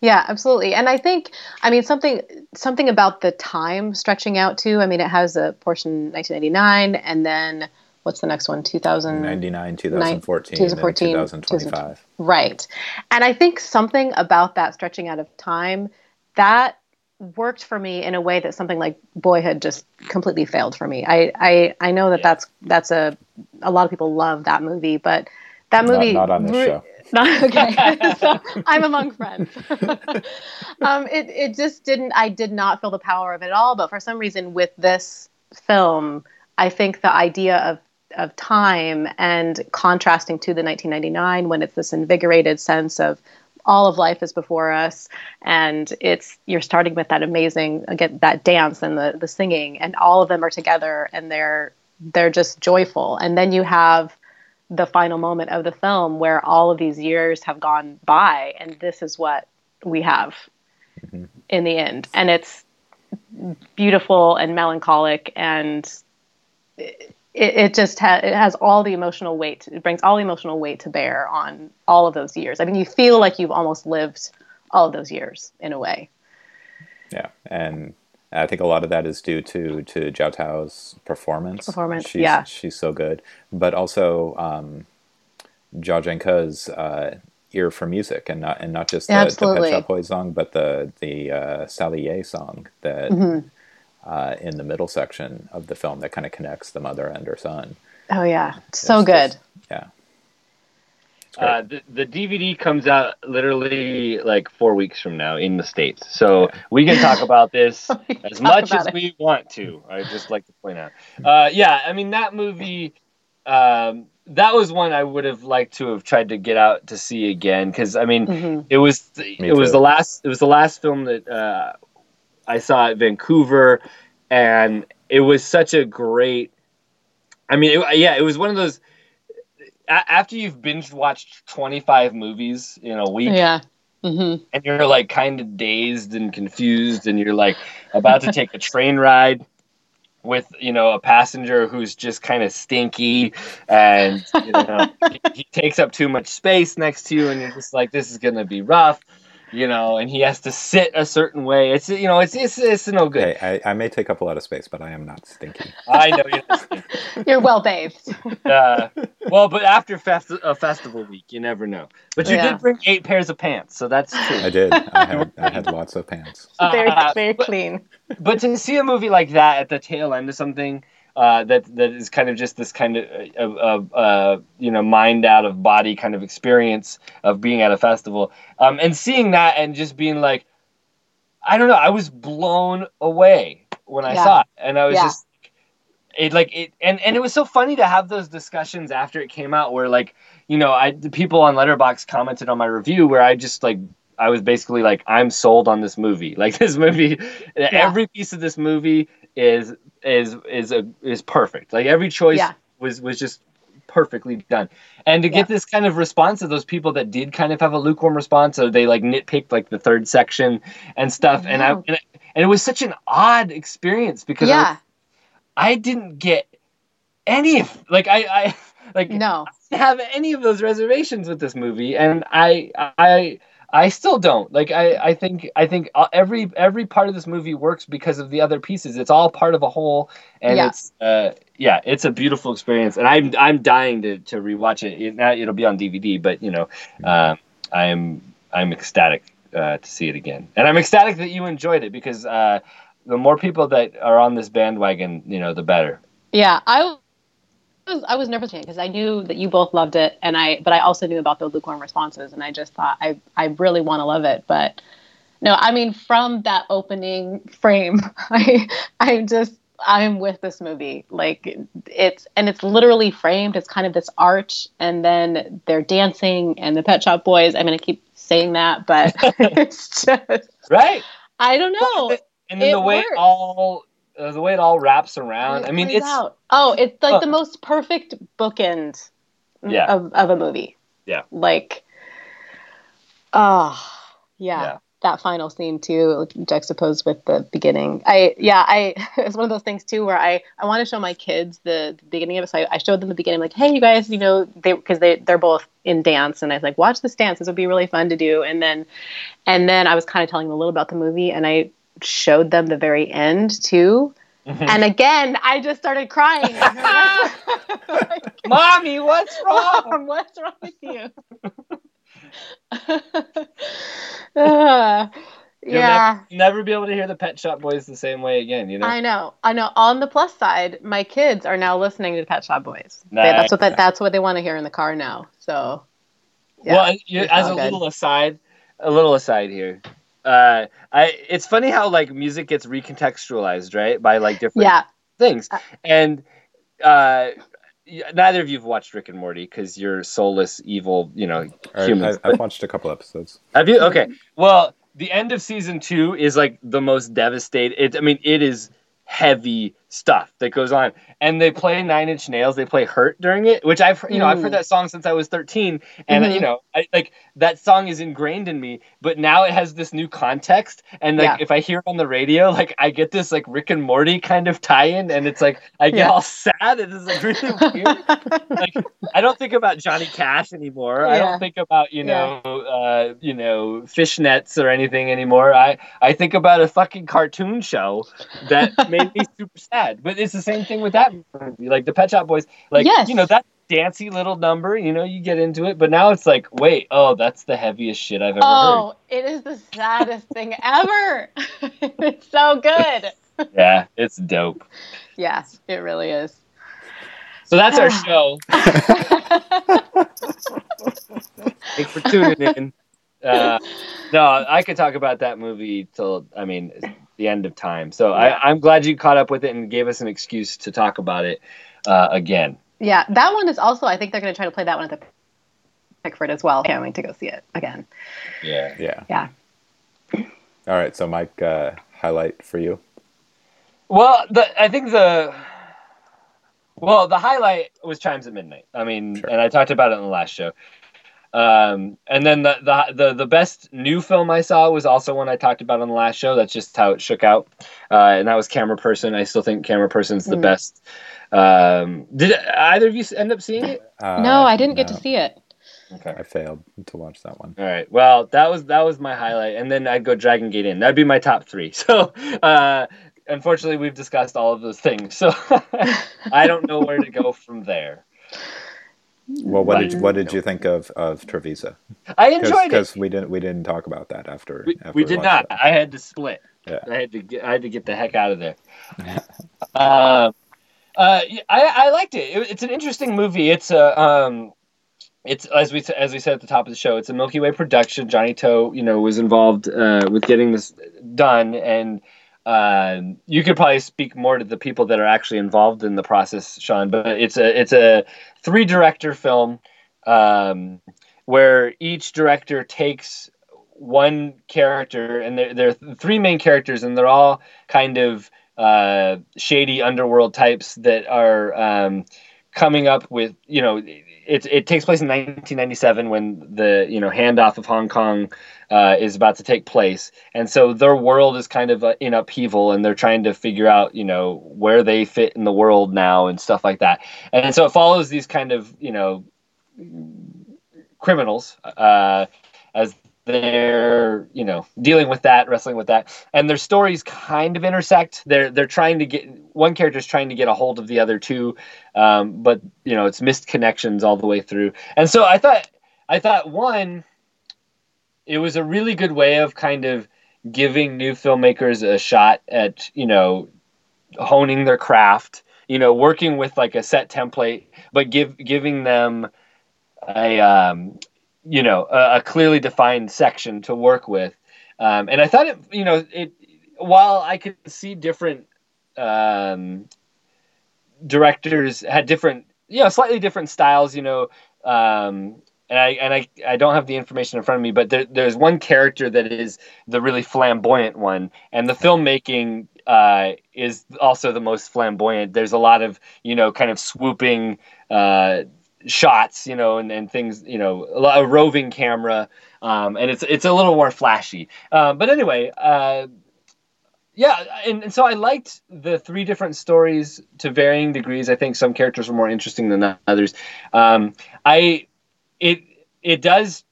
Yeah, absolutely. And I think, I mean, something something about the time stretching out too. I mean, it has a portion 1999, and then what's the next one? 2000. 99, 2014, 2014, and 2025. Right. And I think something about that stretching out of time that worked for me in a way that something like Boyhood just completely failed for me. I I, I know that Yeah. that's that's a a lot of people love that movie, but that Not- movie not on this re- show. <laughs> Not, okay, <laughs> so I'm among friends. <laughs> um, it it just didn't. I did not feel the power of it at all. But for some reason, with this film, I think the idea of of time and contrasting to the 1999 when it's this invigorated sense of all of life is before us. And it's you're starting with that amazing again that dance and the the singing and all of them are together and they're they're just joyful. And then you have the final moment of the film where all of these years have gone by and this is what we have mm-hmm. in the end. And it's beautiful and melancholic and it, it it just ha- it has all the emotional weight it brings all the emotional weight to bear on all of those years i mean you feel like you've almost lived all of those years in a way yeah and I think a lot of that is due to to Zhao Tao's performance. Performance, she's, yeah, she's so good. But also um, Jia Zhangke's uh, ear for music, and not and not just the, the Pet Shop Boys song, but the the uh, Sally Yeh song that mm-hmm. Uh, in the middle section of the film that kind of connects the mother and her son. Oh yeah, so good. Just, yeah, uh, the, the DVD comes out literally like four weeks from now in the States. So we can talk <laughs> about this as much as it. we want to. I just like to point out. Uh, yeah, I mean, that movie, um, that was one I would have liked to have tried to get out to see again. Cause I mean, mm-hmm. it was, it was the last, it was the last film that uh, I saw at Vancouver and it was such a great, I mean, it, yeah, it was one of those, after you've binge watched 25 movies in a week yeah mm-hmm. and you're like kind of dazed and confused and you're like about to <laughs> take a train ride with you know a passenger who's just kind of stinky and you know <laughs> he, he takes up too much space next to you and you're just like this is gonna be rough you know, and he has to sit a certain way. It's you know, it's it's it's no good. Hey, I, I may take up a lot of space, but I am not stinky. I know you're not stinky. <laughs> You're well bathed. uh, well, but after fest- a festival week, you never know. But you yeah. did bring eight pairs of pants, so that's true. I did. I had I had lots of pants. Uh, very very but, clean. But to see a movie like that at the tail end of something uh, that that is kind of just this kind of of uh, you know mind out of body kind of experience of being at a festival um, and seeing that and just being like I don't know I was blown away when I yeah. saw it and I was yeah. just it like it and and it was so funny to have those discussions after it came out where like you know I the people on Letterboxd commented on my review where I just like I was basically like, I'm sold on this movie. <laughs> Like this movie, yeah. every piece of this movie is is is a is perfect. Like every choice yeah. was was just perfectly done. And to get this kind of response of those people that did kind of have a lukewarm response, or they like nitpicked like the third section and stuff. And I and it, and it was such an odd experience because yeah. I, I didn't get any of like I I <laughs> like no I have any of those reservations with this movie, and I I I still don't like. I, I think I think uh, every every part of this movie works because of the other pieces. It's all part of a whole, and yeah. it's uh, yeah, it's a beautiful experience. And I'm I'm dying to to rewatch it. it now it'll be on DVD, but you know, uh, I'm I'm ecstatic uh, to see it again, and I'm ecstatic that you enjoyed it because uh, the more people that are on this bandwagon, you know, the better. Yeah, I was I was nervous because I knew that you both loved it, and I but I also knew about the lukewarm responses, and I just thought I I really want to love it, but no, I mean from that opening frame, <laughs> I I just I'm with this movie. Like it's and it's literally framed. It's kind of this arch, and then they're dancing, and the Pet Shop Boys. I'm gonna keep saying that, but <laughs> <laughs> it's just right. I don't know. And the way works. all uh, the way it all wraps around. I mean, it's out. oh, it's like uh, the most perfect bookend yeah. of of a movie. Yeah, like, oh, yeah. yeah. That final scene too, juxtaposed with the beginning. I yeah, I <laughs> it's one of those things too where I I want to show my kids the, the beginning of it. So I, I, showed them the beginning, like, hey, you guys, you know, they because they they're both in dance, and I was like, watch this dance. This would be really fun to do. And then, and then I was kind of telling them a little about the movie, and I showed them the very end too. Mm-hmm. And again, I just started crying. like, <laughs> <laughs> Mommy, what's <laughs> wrong? Mom, what's wrong with you? uh, You'll yeah. Never, never, be able to hear the Pet Shop Boys the same way again, you know? I know. I know. On the plus side, my kids are now listening to Pet Shop Boys. Nice. They, that's what that, that's what they want to hear in the car now. So yeah, Well, you, as a good. little aside, a little aside here uh, I it's funny how like music gets recontextualized, right, by like different yeah. things, uh, and uh, neither of you've watched Rick and Morty because you're soulless, evil, you know, I, humans. I, I've watched a couple episodes. Have you? Okay. Well, the end of season two is like the most devastating. It, I mean, it is heavy stuff that goes on, and they play Nine Inch Nails. They play "Hurt" during it, which I've you know I've heard Mm. that song since I was thirteen, and Mhm. you know I, like that song is ingrained in me. But now it has this new context, and like Yeah. if I hear it on the radio, like I get this like Rick and Morty kind of tie-in, and it's like I get Yeah. all sad. and It's like really weird. <laughs> like I don't think about Johnny Cash anymore. I don't think about you Yeah. know uh, you know fishnets or anything anymore. I I think about a fucking cartoon show that made me super sad. But it's the same thing with that movie, like the Pet Shop Boys. Like Yes. you know that dancy little number. You know you get into it, but now it's like wait, oh that's the heaviest shit I've ever oh, heard. oh, it is the saddest thing ever. <laughs> it's so good. <laughs> Yeah, it's dope. Yeah, it really is. So that's our <sighs> show. <laughs> Thanks for tuning in. Uh, <laughs> no, I could talk about that movie till I mean the end of time. So Yeah. I, I'm glad you caught up with it and gave us an excuse to talk about it uh, again. Yeah, that one is also. I think they're going to try to play that one at the Pickford as well. Can't wait to go see it again. Yeah. Yeah. Yeah. All right. So, Mike, uh, highlight for you. Well, the, I think the well the highlight was Chimes at Midnight. I mean, Sure. and I talked about it in the last show. Um, and then the, the the the best new film I saw was also one I talked about on the last show. That's just how it shook out, uh, and that was Cameraperson. I still think Cameraperson's the Mm. best. Um, did either of you end up seeing it? Uh, no, I didn't get to see it. Okay. I failed to watch that one. All right. Well, that was that was my highlight, and then I'd go Dragon Gate Inn. That'd be my top three. <laughs> So, uh, unfortunately, we've discussed all of those things, so <laughs> I don't know where to go from there. Well, what did Right. what did you think of of Trivisa? I enjoyed it. Because we didn't we didn't talk about that after. We, after we did not. it. I had to split. Yeah. I had to get. I had to get the heck out of there. <laughs> um, uh, I I liked it. it. It's an interesting movie. It's a um, it's as we as we said at the top of the show. It's a Milky Way production. Johnny To, you know, was involved uh, with getting this done, and um, you could probably speak more to the people that are actually involved in the process, Sean. But it's a it's a three director film um, where each director takes one character, and there, there are three main characters, and they're all kind of uh, shady underworld types that are um, coming up with, you know, it, it takes place in 1997 when the, you know, handoff of Hong Kong uh, is about to take place. And so their world is kind of uh, in upheaval, and they're trying to figure out, you know, where they fit in the world now and stuff like that. And so it follows these kind of, you know, criminals uh, as they're you know dealing with that wrestling with that. And their stories kind of intersect. They're they're trying to get one character's trying to get a hold of the other two um, but you know it's missed connections all the way through. And so i thought i thought one it was a really good way of kind of giving new filmmakers a shot at you know honing their craft you know working with like a set template but give giving them a um, you know a, a clearly defined section to work with um, and i thought it you know it while i could see different um, directors had different you know slightly different styles you know um, and I and I, I don't have the information in front of me, but there, there's one character that is the really flamboyant one, and the filmmaking uh, is also the most flamboyant. There's a lot of you know kind of swooping uh, shots, you know, and, and things, you know, a, roving camera, um, and it's it's a little more flashy. Um, but anyway, uh, yeah, and, and so I liked the three different stories to varying degrees. I think some characters were more interesting than others. Um, I it it does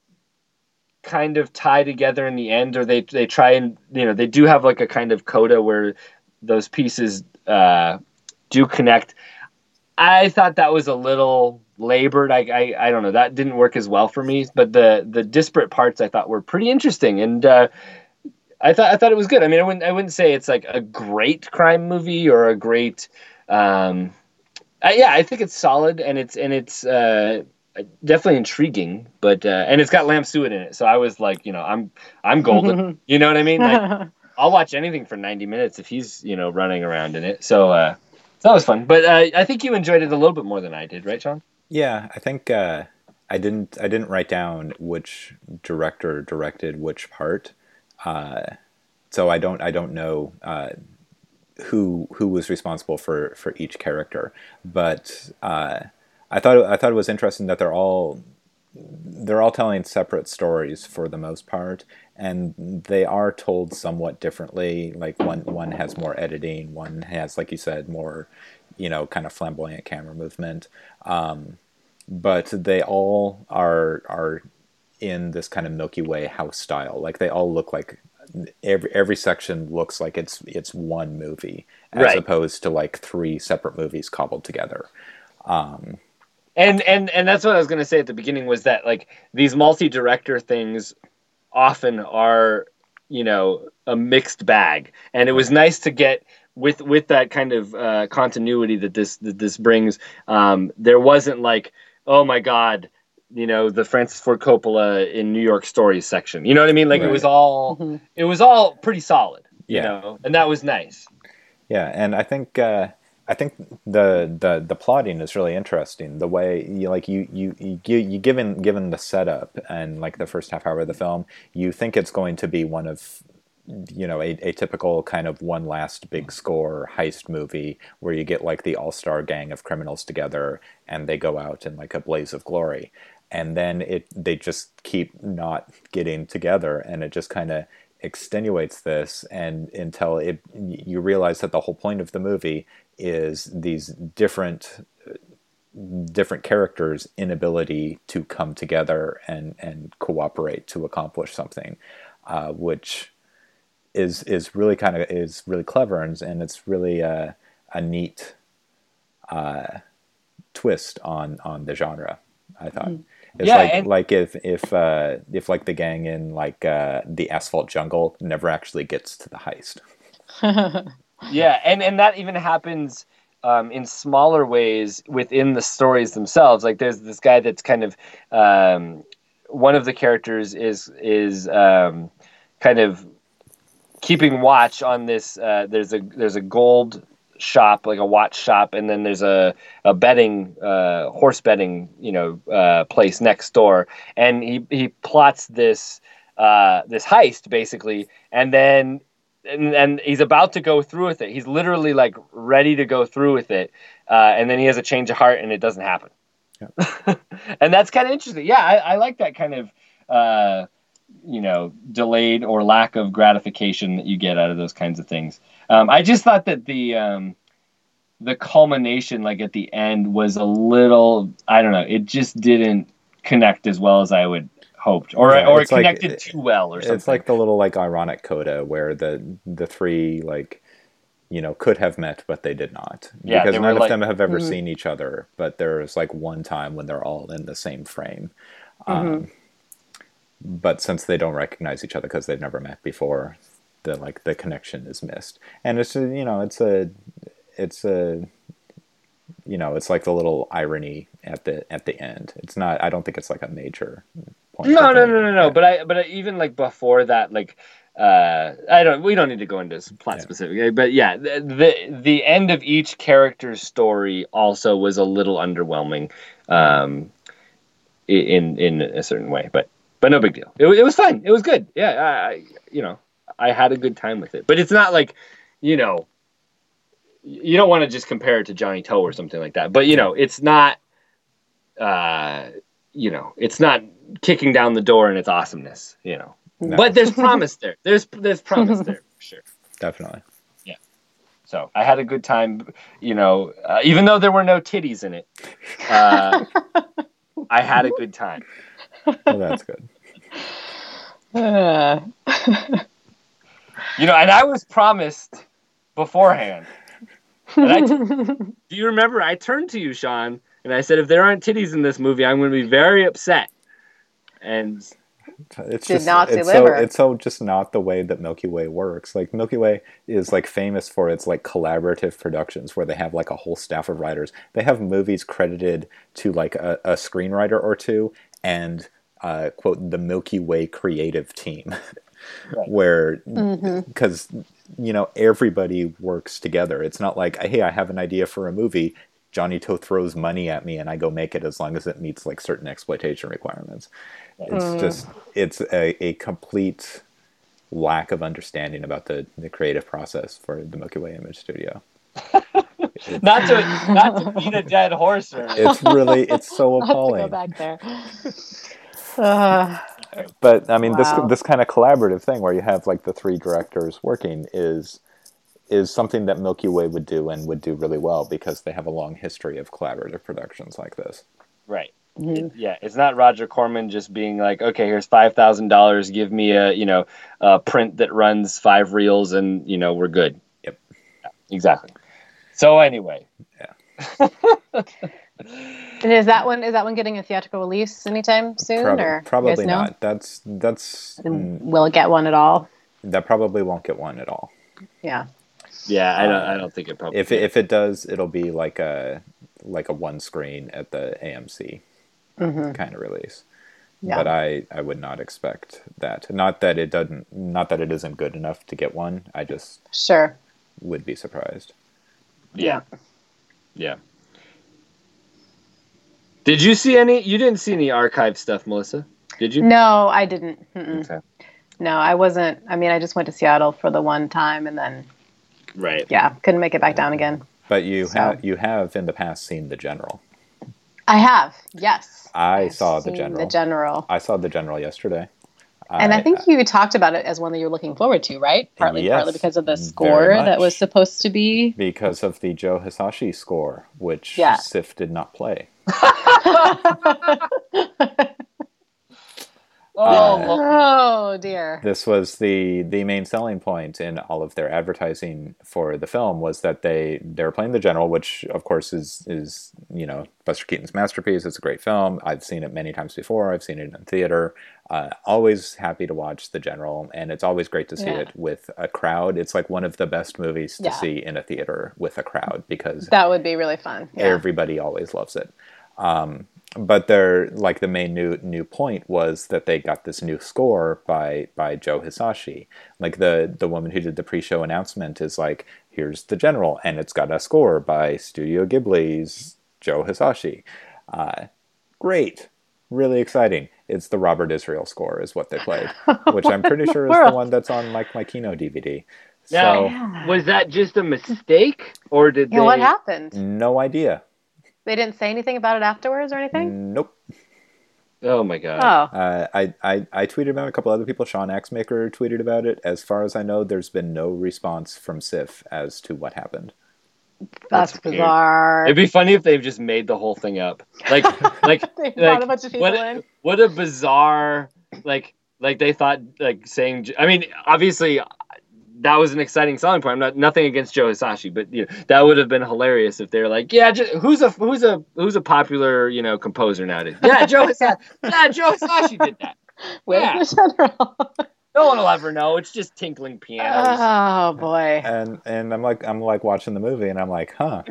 kind of tie together in the end, or they they try and you know they do have like a kind of coda where those pieces uh, do connect. I thought that was a little labored. I, I I don't know that didn't work as well for me. But the the disparate parts I thought were pretty interesting, and uh, I thought I thought it was good. I mean, I wouldn't I wouldn't say it's like a great crime movie or a great. Um, yeah, I think it's solid and it's and it's uh, definitely intriguing. But uh, and it's got Lam Suet in it, so I was like, you know, I'm I'm golden. <laughs> you know what I mean? Like, <laughs> I'll watch anything for 90 minutes if he's you know running around in it. So uh, that was fun. But uh, I think you enjoyed it a little bit more than I did, right, Sean? Yeah, I think uh, I didn't. I didn't write down which director directed which part, uh, so I don't. I don't know uh, who who was responsible for for each character. But uh, I thought I thought it was interesting that they're all they're all telling separate stories for the most part, and they are told somewhat differently. Like one one has more editing, one has, like you said, more you know, kind of flamboyant camera movement. Um, but they all are are in this kind of Milky Way house style. Like they all look like every every section looks like it's it's one movie as Right. opposed to like three separate movies cobbled together. Um, and and and that's what I was going to say at the beginning was that like these multi-director things often are you know a mixed bag, and it was nice to get with with that kind of uh, continuity that this that this brings. Um, there wasn't like oh my god. You know the Francis Ford Coppola in New York Stories section. You know what I mean? Like it was all, Mhm. it was all pretty solid. You Yeah. know, and that was nice. Yeah, and I think uh, I think the, the the plotting is really interesting. The way you like you you you, you given given the setup and like the first half hour of the film, you think it's going to be one of you know a, a typical kind of one last big score heist movie where you get like the all star gang of criminals together and they go out in like a blaze of glory, and then it they just keep not getting together, and it just kind of extenuates this and until it you realize that the whole point of the movie is these different different characters inability to come together and and cooperate to accomplish something uh, which is is really kind of is really clever and, and it's really a, a neat uh, twist on on the genre I thought. It's Yeah, like and- like if if uh, if like the gang in like uh, the asphalt jungle never actually gets to the heist <laughs> Yeah, and and that even happens um, in smaller ways within the stories themselves. Like there's this guy that's kind of um, one of the characters is is um, kind of keeping watch on this. Uh, there's a there's a gold shop, like a watch shop, and then there's a a betting uh, horse betting you know uh, place next door, and he he plots this uh, this heist basically, and then and, and he's about to go through with it. He's literally like ready to go through with it, uh, and then he has a change of heart, and it doesn't happen. <laughs> and that's kind of interesting. Yeah, I, I like that kind of uh, you know delayed or lack of gratification that you get out of those kinds of things. Um, I just thought that the um, the culmination, like at the end, was a little. I don't know. It just didn't connect as well as I would hoped, or Yeah, or it it's like- connected too well, or something. it's like the little like ironic coda where the the three like you know could have met but they did not. Yeah, because they were none of them have ever Mhm. seen each other but there's like one time when they're all in the same frame. Um, but since they don't recognize each other because they've never met before the like the connection is missed. And it's a, you know it's a it's a you know it's like the little irony at the at the end. It's not i don't think it's like a major point No, no, no, no, no. But I, but I, even like before that, like, uh, I don't. We don't need to go into plot Yeah. specific. But yeah, the, the the end of each character's story also was a little underwhelming, um, in in a certain way. But but no big deal. It, it was fun. It was good. Yeah, I, I you know I had a good time with it. But it's not like you know. You don't want to just compare it to Johnny To or something like that. But you know, it's not. Uh, you know, it's not kicking down the door in its awesomeness, you know. No. But there's <laughs> promise there. There's there's promise there for sure. definitely Yeah. So I had a good time, you know, uh, even though there were no titties in it. Uh, <laughs> I had a good time. well that's good Uh, <laughs> You know, and I was promised beforehand. And I, do you remember? I turned to you, Sean, and I said, if there aren't titties in this movie, I'm going to be very upset. And it's Did just not it's deliver. so it's so just not the way that Milky Way works. Like Milky Way is like famous for its like collaborative productions where they have like a whole staff of writers. They have movies credited to like a, a screenwriter or two and uh, quote the Milky Way creative team. <laughs> Right. where because you know everybody works together. It's not like hey, I have an idea for a movie. Johnny To throws money at me and I go make it as long as it meets like certain exploitation requirements. It's Mm. just it's a, a complete lack of understanding about the, the creative process for the Milky Way Image Studio. <laughs> Not to not to beat a dead horse or it's really it's so <laughs> to go appalling. back there. Uh, But I mean, Wow. this this kind of collaborative thing where you have like the three directors working is is something that Milky Way would do and would do really well because they have a long history of collaborative productions like this. Right. mhm. Yeah, it's not Roger Corman just being like, okay, here's five thousand dollars. Give me a you know a print that runs five reels, and you know we're good. Yep. Yeah, exactly. So anyway, Yeah. <laughs> And is that one is that one getting a theatrical release anytime soon, Prob- or probably guys not. That's that's And mm, Will it get one at all? that probably won't get one at all. Yeah. Yeah, I don't I don't think it probably. If it, if it does, it'll be like a like a one screen at the AMC hmm kind of release. Yeah. But I, I would not expect that. Not that it doesn't not that it isn't good enough to get one. I just Sure. would be surprised. yeah, yeah. Did you see any? You didn't see any archive stuff, Melissa? Did you? No, I didn't. Mm-mm. Okay. No, I wasn't. I mean, I just went to Seattle for the one time, and then Right. yeah, couldn't make it back down again. But you So- have you have in the past seen the general. I have, yes. I I've saw the general. The general. I saw the general yesterday. And I think uh, you talked about it as one that you're looking forward to, right? Partly, Yes, partly because of the score that was supposed to be. because of the Joe Hisaishi score, which Yeah. SIFF did not play. <laughs> Oh, Uh, oh dear. This was the the main selling point in all of their advertising for the film was that they they were playing the general, which of course is is you know Buster Keaton's masterpiece. It's a great film. I've seen it many times before. I've seen it in theater. Uh, always happy to watch the general, and it's always great to see Yeah. it with a crowd. It's like one of the best movies to Yeah. see in a theater with a crowd because That would be really fun. Yeah. everybody always loves it. Um, but their like the main new new point was that they got this new score by by Joe Hisaishi. Like the the woman who did the pre-show announcement is like, here's the general, and it's got a score by Studio Ghibli's Joe Hisaishi. Uh, great, really exciting. It's the Robert Israel score, is what they played, <laughs> which I'm pretty sure is the one that's on Mike my Kino DVD. Now, So Yeah. was that just a mistake, or did Yeah, they? what happened? no idea. They didn't say anything about it afterwards or anything? Nope. Oh my god! Oh, Uh, I, I, I tweeted about it. A couple other people. Sean Axmaker tweeted about it. As far as I know, there's been no response from SIFF as to what happened. that's, That's weird. bizarre. It'd be funny if they've just made the whole thing up. Like, <laughs> like, like, a bunch of what, in. what a bizarre, like, like they thought, like saying. I mean, obviously, that was an exciting selling point. I'm not nothing against Joe Hisaishi, but you know, that would have been hilarious if they're like, yeah, just, who's a who's a who's a popular you know composer nowadays? Yeah, Joe Hisaishi. <laughs> yeah, Joe Hisaishi did that. With yeah. the general. No one will ever know. It's just tinkling pianos. oh boy. And and I'm like I'm like watching the movie and I'm like, huh,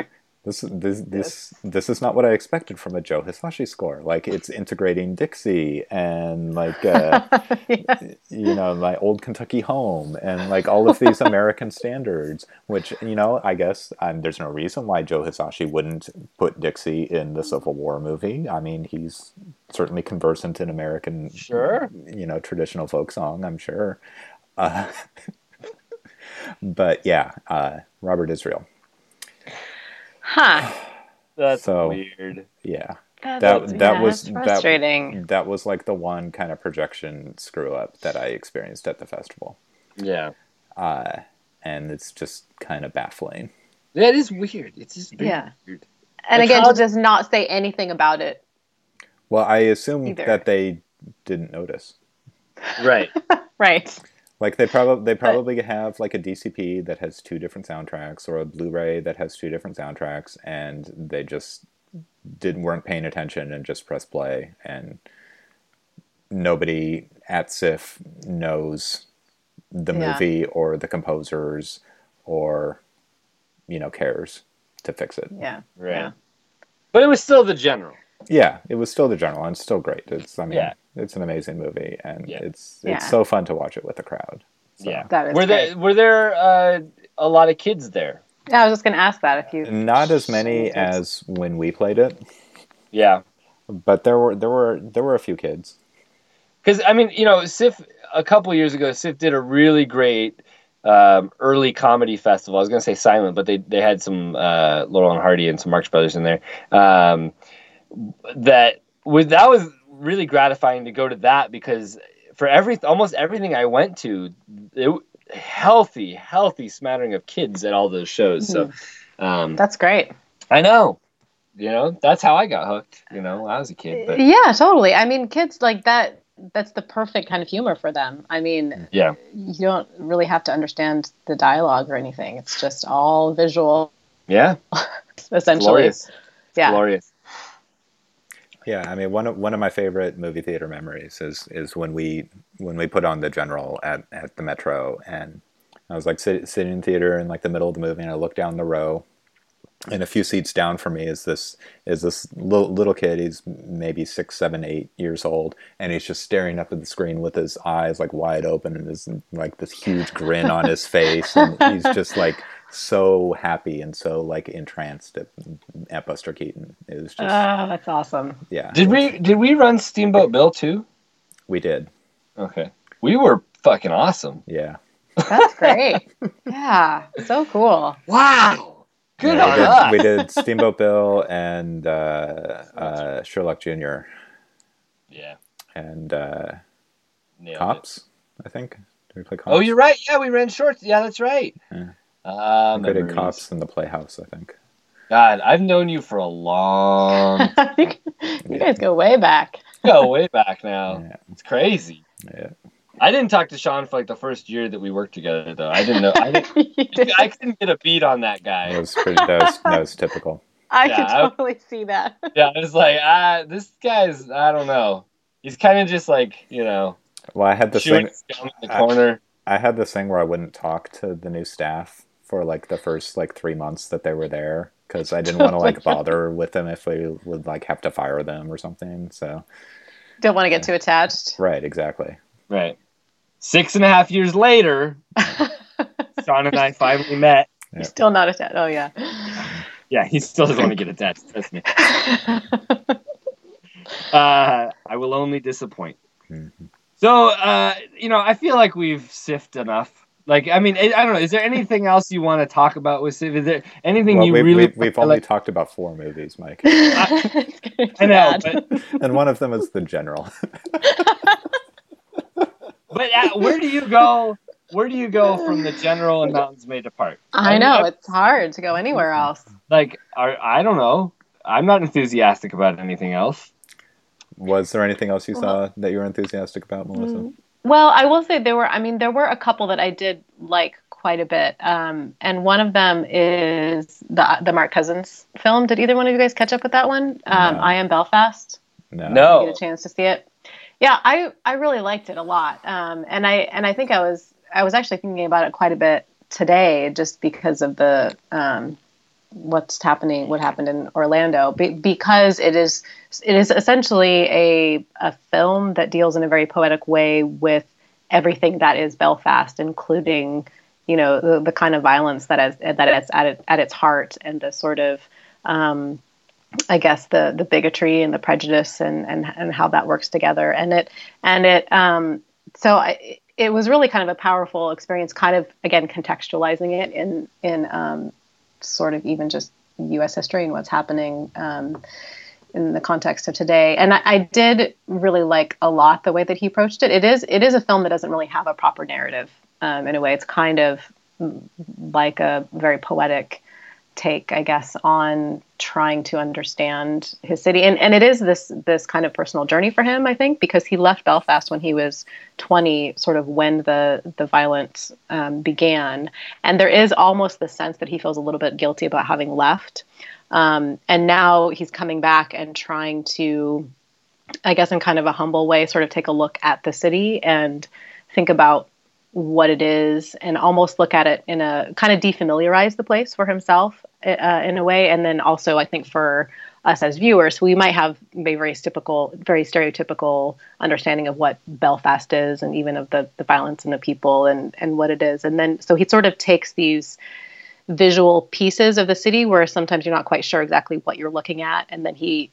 this this this this is not what I expected from a Joe Hisaishi score. Like it's integrating Dixie and like uh, <laughs> yeah. you know my old Kentucky home and like all of these <laughs> American standards. Which you know I guess um, there's no reason why Joe Hisaishi wouldn't put Dixie in the Civil War movie. I mean he's certainly conversant in American Sure. you know traditional folk song. I'm sure. Uh, <laughs> but yeah, uh, Robert Israel. Huh. That's So- weird. Yeah, That's, That- that yeah, was- that's that- frustrating. that was like the one kind of projection screw up that I experienced at the festival, Yeah. uh, and it's just kind of baffling. That is weird. It's just Yeah. weird. and Like, again, how- to just not say anything about it. Well, I assume Either. that they didn't notice. Right. <laughs> Right. Like they probably they probably have like a DCP that has two different soundtracks or a Blu-ray that has two different soundtracks, and they just didn't weren't paying attention and just press play, and nobody at SIFF knows the Yeah. movie or the composers or you know cares to fix it. Yeah. Right. Yeah. But it was still the general. Yeah, it was still the general, and it's still great. It's I mean, Yeah. it's an amazing movie, and Yeah. it's Yeah. it's so fun to watch it with the crowd. So. Yeah. That is were great. there were there uh, a lot of kids there? Yeah, I was just going to ask that if you. Not as many as when we played it, Yeah. but there were there were there were a few kids. Because I mean, you know, SIFF a couple years ago, SIFF did a really great um, early comedy festival. I was going to say silent, but they they had some uh, Laurel and Hardy and some Marx Brothers in there. Um, that was that was really gratifying to go to that because for every almost everything I went to, it, healthy healthy smattering of kids at all those shows. So um, That's great. I know. You know, that's how I got hooked. You know, when I was a kid. But Yeah, totally. I mean, kids like that. That's the perfect kind of humor for them. I mean, yeah, you don't really have to understand the dialogue or anything. It's just all visual, yeah, <laughs> essentially. glorious, Yeah. glorious. Yeah, I mean one of one of my favorite movie theater memories is is when we when we put on the general at, at the Metro and I was like sit, sitting in theater in like the middle of the movie and I look down the row and a few seats down from me is this is this little, little kid. He's maybe six seven eight years old and he's just staring up at the screen with his eyes like wide open and his like this huge grin on his face and he's just like so happy and so like entranced at, at Buster Keaton it was just Oh, that's awesome. yeah Did we did we run Steamboat Bill too? we did Okay, we were fucking awesome. yeah That's great. <laughs> yeah, so cool. Wow, good Yeah, on we, us. did, we did Steamboat Bill and uh, uh, Sherlock Jr. Yeah, and uh, nailed it. Cops. I think. Did we play Cops? Oh, you're right. Yeah, we ran shorts. Yeah, that's right. Yeah. Uh, We did. Cops in the Playhouse. I think. God, I've known you for a long, <laughs> you you guys go way back. go way back now. Yeah. It's crazy. Yeah. I didn't talk to Sean for like the first year that we worked together, though. I didn't know. I, didn't, <laughs> did. I couldn't get a beat on that That guy. was pretty. That was, that was typical. I Yeah, could I- totally see that. Yeah, I was like, ah, this guy's. I don't know. He's kind of just like you know, Well, I had this chewing thing. in the I- corner. I had this thing where I wouldn't talk to the new staff for like the first like three months that they were there because I didn't want to like <laughs> bother with them if we would like have to fire them or something. So Don't want to get too attached. right, exactly. Right. Six and a half years later, <laughs> Sean and I finally met. You're still not attached. Oh yeah. Yeah, he still doesn't want to get attached. Trust me. <laughs> Uh, I will only disappoint. Mhm. So, uh, you know, I feel like we've sifted enough. Like, I mean, I I don't know. Is there anything else you want to talk about with SIFF? Is there anything Well, you we, really? we, we've only like, talked about four movies, Mike, <laughs> It's getting <laughs> I know, but <laughs> and one of them is The General. but uh, where do you go? Where do you go from the general and mountains may depart? I know it's hard to go anywhere else. Like, are, I don't know. I'm not enthusiastic about anything else. Was there anything else you saw that you were enthusiastic about, Melissa? Well, I will say there were. I mean, there were a couple that I did like quite a bit, um, and one of them is the the Mark Cousins film. Did either one of you guys catch up with that one? Um, No. I am Belfast. No. No. Get a chance to see it. Yeah, I I really liked it a lot, um, and I and I think I was I was actually thinking about it quite a bit today, just because of the um, what's happening, what happened in Orlando, be, because it is it is essentially a a film that deals in a very poetic way with everything that is Belfast, including you know the, the kind of violence that is that is at it, at its heart and the sort of um, I guess the the bigotry and the prejudice and and and how that works together. And it and it um so I, it was really kind of a powerful experience kind of again contextualizing it in in um sort of even just US history and what's happening um in the context of today. And I, I did really like a lot the way that he approached it. It is it is a film that doesn't really have a proper narrative um, in a way. It's kind of like a very poetic take, I guess, on trying to understand his city. And and it is this this kind of personal journey for him, I think, because he left Belfast when he was 20, sort of when the the violence um, began. And there is almost the sense that he feels a little bit guilty about having left. Um, and now he's coming back and trying to, I guess, in kind of a humble way, sort of take a look at the city and think about what it is and almost look at it in a kind of defamiliarize the place for himself uh, in a way and then also i think for us as viewers. We might have a very typical, very stereotypical understanding of what Belfast is, and even of the the violence and the people and and what it is. And then so he sort of takes these visual pieces of the city where sometimes you're not quite sure exactly what you're looking at, and then he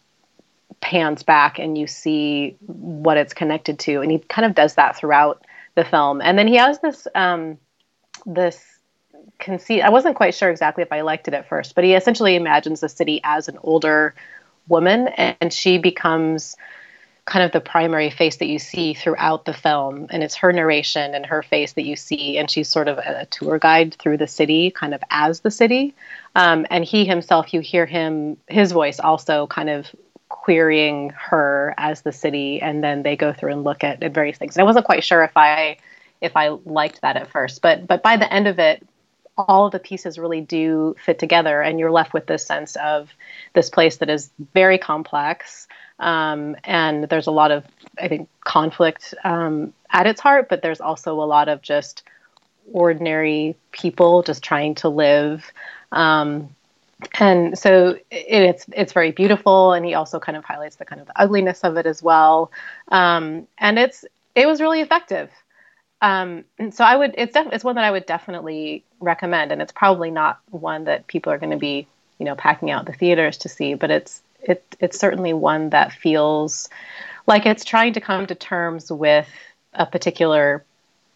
pans back and you see what it's connected to, and he kind of does that throughout the film. And then he has this um, this conceit. I wasn't quite sure exactly if I liked it at first, but he essentially imagines the city as an older woman, and she becomes kind of the primary face that you see throughout the film and it's her narration and her face that you see and she's sort of a, tour guide through the city kind of as the city um, and he himself you hear him his voice also kind of querying her as the city and then they go through and look at, at various things. And i wasn't quite sure if i if i liked that at first but but by the end of it all of the pieces really do fit together and you're left with this sense of this place that is very complex um, and there's a lot of i think conflict um, at its heart but there's also a lot of just ordinary people just trying to live um, and so it, it's it's very beautiful and he also kind of highlights the kind of the ugliness of it as well. Um, and it's it was really effective. Um, and so I would it's def- it's one that I would definitely recommend, and it's probably not one that people are going to be you know packing out the theaters to see, but it's it it's certainly one that feels like it's trying to come to terms with a particular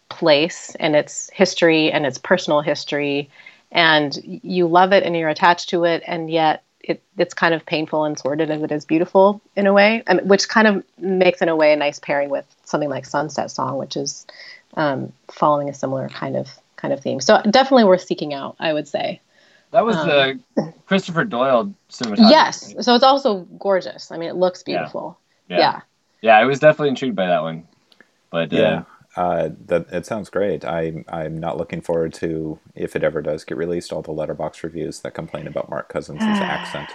place and its history and its personal history, and you love it and you're attached to it, and yet it, it's kind of painful and sordid as it is beautiful in a way, and, which kind of makes in a way a nice pairing with something like Sunset Song, which is um, following a similar kind of kind of theme. So definitely worth seeking out, I would say. That was um, the <laughs> Christopher Doyle cinematography. Yes, so it's also gorgeous. I mean, it looks beautiful. Yeah, yeah, yeah. yeah I was definitely intrigued by that one. But yeah, uh, uh, that it sounds great. I I'm not looking forward to if it ever does get released. All the Letterboxd reviews that complain about Mark Cousins' <sighs> accent.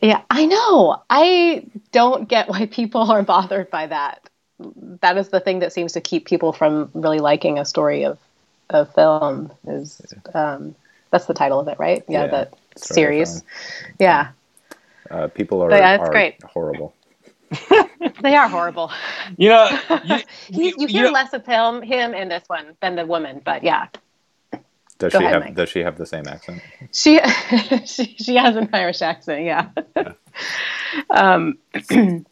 Yeah, I know. I don't get why people are bothered by that that is the thing that seems to keep people from really liking a story of a film is um, that's the title of it, right? Yeah, yeah that series. Yeah. Uh, people are, yeah, are great. horrible. <laughs> they are horrible. You know, <laughs> you, you, you hear you less of him him in this one than the woman, but yeah. Does Go she ahead, have Mike. Does she have the same accent? She <laughs> she she has an Irish accent, yeah. yeah. um, <clears throat>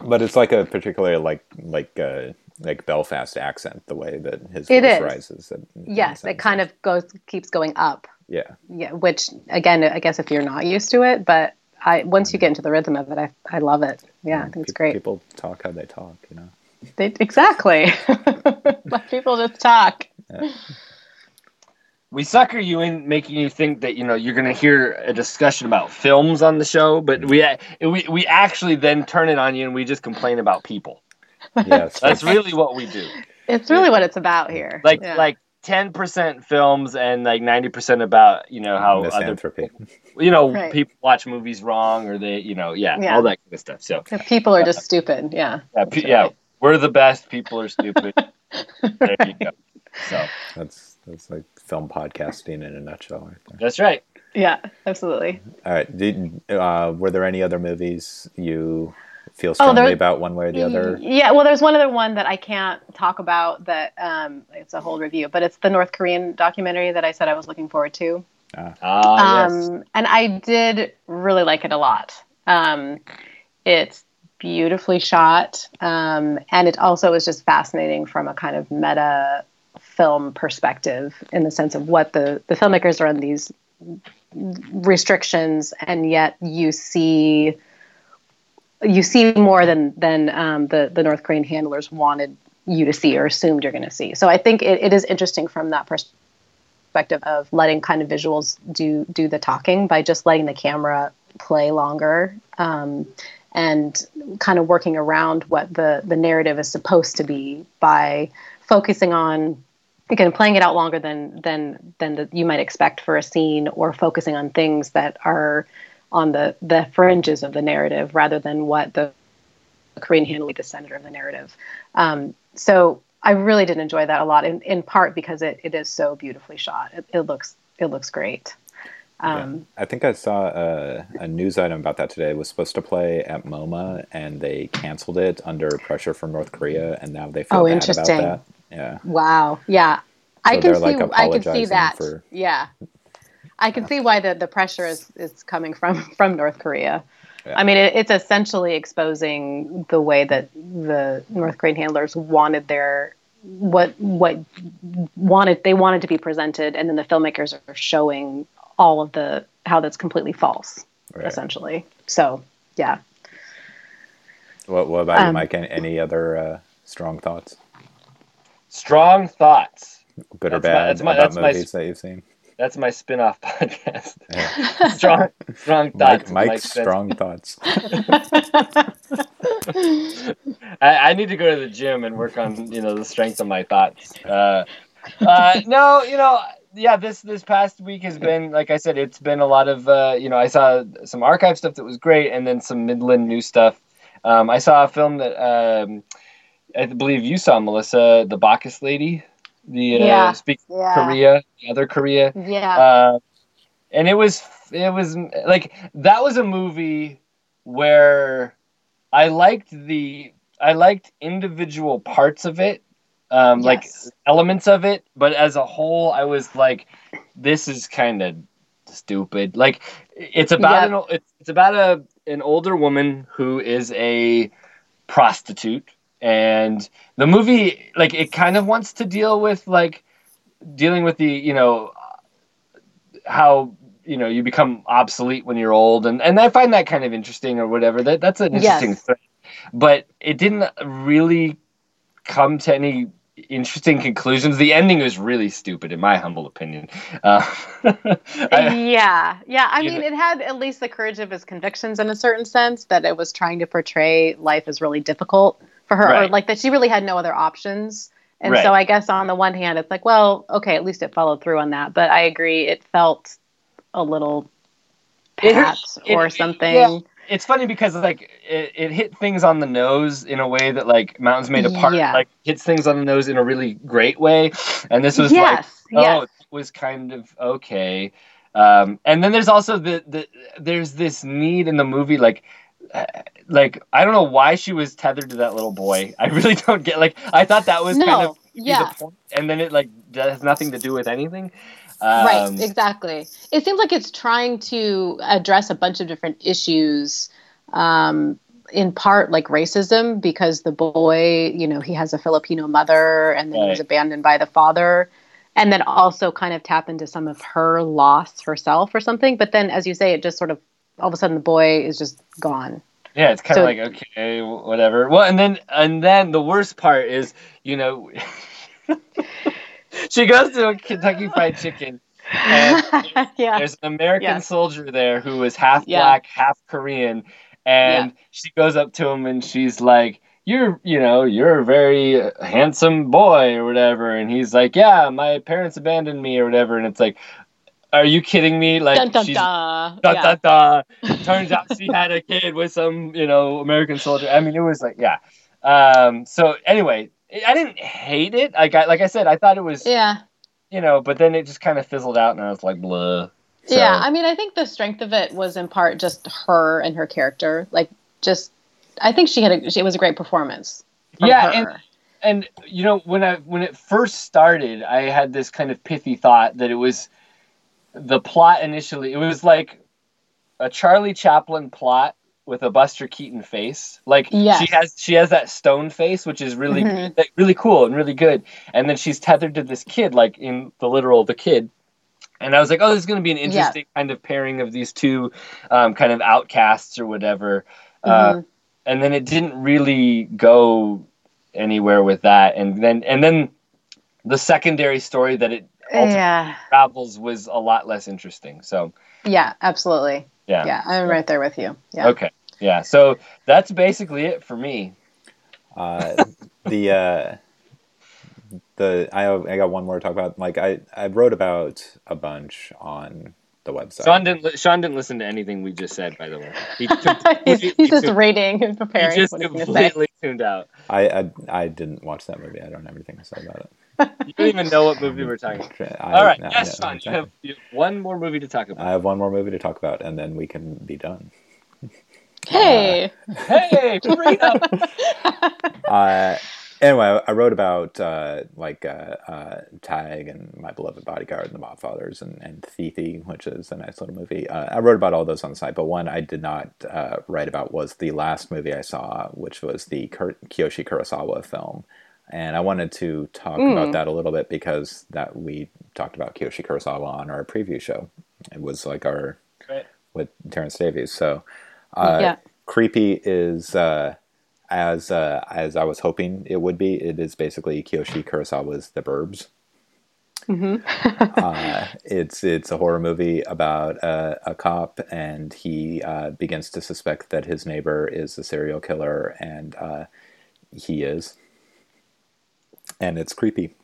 but it's like a particular like like uh, like Belfast accent, the way that his it voice is. rises. In, yes, it kind of goes keeps going up. Yeah. Yeah, which again, I guess if you're not used to it, but I once you get into the rhythm of it, I I love it. Yeah, I think it's great. People talk how they talk, you know. They exactly. <laughs> Let people just talk. Yeah we sucker you in making you think that you know you're going to hear a discussion about films on the show but we mm-hmm. we we actually then turn it on you and we just complain about people yes that's really what we do it's really what it's about here like yeah. Like 10% films and like 90% about you know how misanthropy other, you know right. people watch movies wrong or they you know yeah, yeah. all that kind of stuff so the people are just <laughs> uh, stupid yeah yeah, pe- yeah we're the best people are stupid <laughs> there you go so that's that's like film podcasting in a nutshell. Right That's right. Yeah, absolutely. All right. Did, uh, were there any other movies you feel oh, strongly oh, about one way or the other? Yeah, well, there's one other one that I can't talk about that um, it's a whole review, but it's the North Korean documentary that I said I was looking forward to. Ah, ah um, yes. And I did really like it a lot. Um, it's beautifully shot, um, and it also is just fascinating from a kind of meta film perspective in the sense of what the, the filmmakers are on these restrictions and yet you see you see more than than um, the the North Korean handlers wanted you to see or assumed you're going to see. So I think it, it is interesting from that perspective of letting kind of visuals do do the talking by just letting the camera play longer um, and kind of working around what the the narrative is supposed to be by focusing on again playing it out longer than than than the, you might expect for a scene or focusing on things that are on the the fringes of the narrative rather than what the Korean handle the center of the narrative. Um, so I really did enjoy that a lot, in, in part because it, it is so beautifully shot. It, it looks it looks great. Um, I think I saw a, a news item about that today. It was supposed to play at MoMA, and they canceled it under pressure from North Korea, and now they feel Oh, bad interesting. about that. Yeah, Wow. Yeah. I can see like, I can see that. for- Yeah. I can see why the, the pressure is, is coming from from North Korea. Yeah. I mean, it, it's essentially exposing the way that the North Korean handlers wanted their what what wanted they wanted to be presented, and then the filmmakers are showing all of the how that's completely false, Right. essentially. So, yeah. What, what about you, Um, Mike? Any, any other uh, strong thoughts, Strong thoughts. good or That's my- bad, that's my- about that's my- movies that you've seen? That's my spin-off <laughs> podcast. Yeah. <laughs> strong, strong Mike, thoughts. Mike's Mike strong thoughts. <laughs> I, I need to go to the gym and work on you know the strength of my thoughts. Uh, uh, no, you know, yeah. This this past week has been like I said, it's been a lot of uh, you know I saw some archive stuff that was great, and then some Midland new stuff. Um, I saw a film that um, I believe you saw, Melissa, the Bacchus Lady, the uh, Yeah. Speak Yeah. Korea, the other Korea. Yeah. Uh, and it was it was like that was a movie where I liked the I liked individual parts of it, um, like elements of it, but as a whole, I was like, this is kind of stupid. Like it's about Yep. an it's, it's about a an older woman who is a prostitute and the movie like it kind of wants to deal with like dealing with the you know how you know you become obsolete when you're old. And and I find that kind of interesting or whatever. That that's an interesting Yes. thing. But it didn't really come to any interesting conclusions. The ending was really stupid in my humble opinion. Uh, <laughs> yeah, yeah. I mean, know- it had at least the courage of his convictions in a certain sense that it was trying to portray life as really difficult for her, or like that she really had no other options. And Right. so, I guess on the one hand, it's like, well, okay, at least it followed through on that. But I agree, it felt a little pat it- or it- something. yeah. it's funny because like it, it hit things on the nose in a way that like Mountains May Depart Yeah. like hits things on the nose in a really great way and this was like yes, oh yes. it was kind of okay um, and then there's also the, the there's this need in the movie like like i don't know why she was tethered to that little boy. <laughs> I really don't get like i thought that was no, kind of yeah. the point and then it like that has nothing to do with anything. Right um, exactly. It seems like it's trying to address a bunch of different issues um, in part like racism because the boy you know he has a filipino mother and then he was abandoned by the father and then also kind of tap into some of her loss herself or something. But then as you say it just sort of all of a sudden the boy is just gone Yeah, it's kind of So- like okay, whatever. Well, and then and then the worst part is, you know, <laughs> she goes to a Kentucky <laughs> Fried Chicken, and <laughs> yeah there's an American Yes. soldier there who is half Yeah. black, half Korean, and she goes up to him and she's like, "You're, you know, you're a very handsome boy or whatever," and he's like, "Yeah, my parents abandoned me or whatever," and it's like. Are you kidding me? Like dun, dun, she's dun. da, yeah. <laughs> Turns out she had a kid with some, you know, American soldier. I mean, it was like, yeah. Um, so anyway, I didn't hate it. Like I, like I said, I thought it was, yeah you know, but then it just kind of fizzled out, and I was like, blah. So, Yeah, I mean, I think the strength of it was in part just her and her character. Like, just I think she had a, she, it was a great performance. Yeah, her. and- and you know, when I when it first started, I had this kind of pithy thought that it was the plot initially. It was like a Charlie Chaplin plot with a Buster Keaton face. Like Yes. she has she has that stone face, which is really Mhm. like, really cool and really good. And then she's tethered to this kid, like in the literal the kid. And I was like, oh, this is going to be an interesting kind of pairing of these two um, kind of outcasts or whatever. Uh, Mhm. and then it didn't really go anywhere with that. And then and then the secondary story that it yeah, travels was a lot less interesting. So yeah, absolutely. yeah. Yeah, I'm right there with you. Yeah. Okay. Yeah. So that's basically it for me. Uh, the uh, the I I got one more to talk about. Like I I wrote about a bunch on the website. Sean didn't. li- Sean didn't listen to anything we just said. By the way, he, <laughs> he's, completely he's just tuned- reading and he preparing just what he's going to say. completely tuned out. I, I I didn't watch that movie. I don't have anything to say about it. You don't even know what movie we're talking about. I- All right, I- yes, I- Sean, you have, you have one more movie to talk about. I have one more movie to talk about, and then we can be done. <laughs> Hey. hey, freedom! <laughs> uh, anyway, I wrote about uh, like uh, uh, Tag and My Beloved Bodyguard and The Mobfathers and, and Thithi, which is a nice little movie. Uh, I wrote about all those on the site, but one I did not uh, write about was the last movie I saw, which was the Kur- Kiyoshi Kurosawa film. And I wanted to talk about that a little bit because that we talked about Kiyoshi Kurosawa on our preview show. It was like our Right. with Terence Davies. So, uh, Yeah. Creepy is uh, as uh, as I was hoping it would be. It is basically Kiyoshi Kurosawa's The Burbs. <laughs> uh, it's it's a horror movie about a, a cop, and he uh, begins to suspect that his neighbor is a serial killer, and uh, he is, and it's creepy.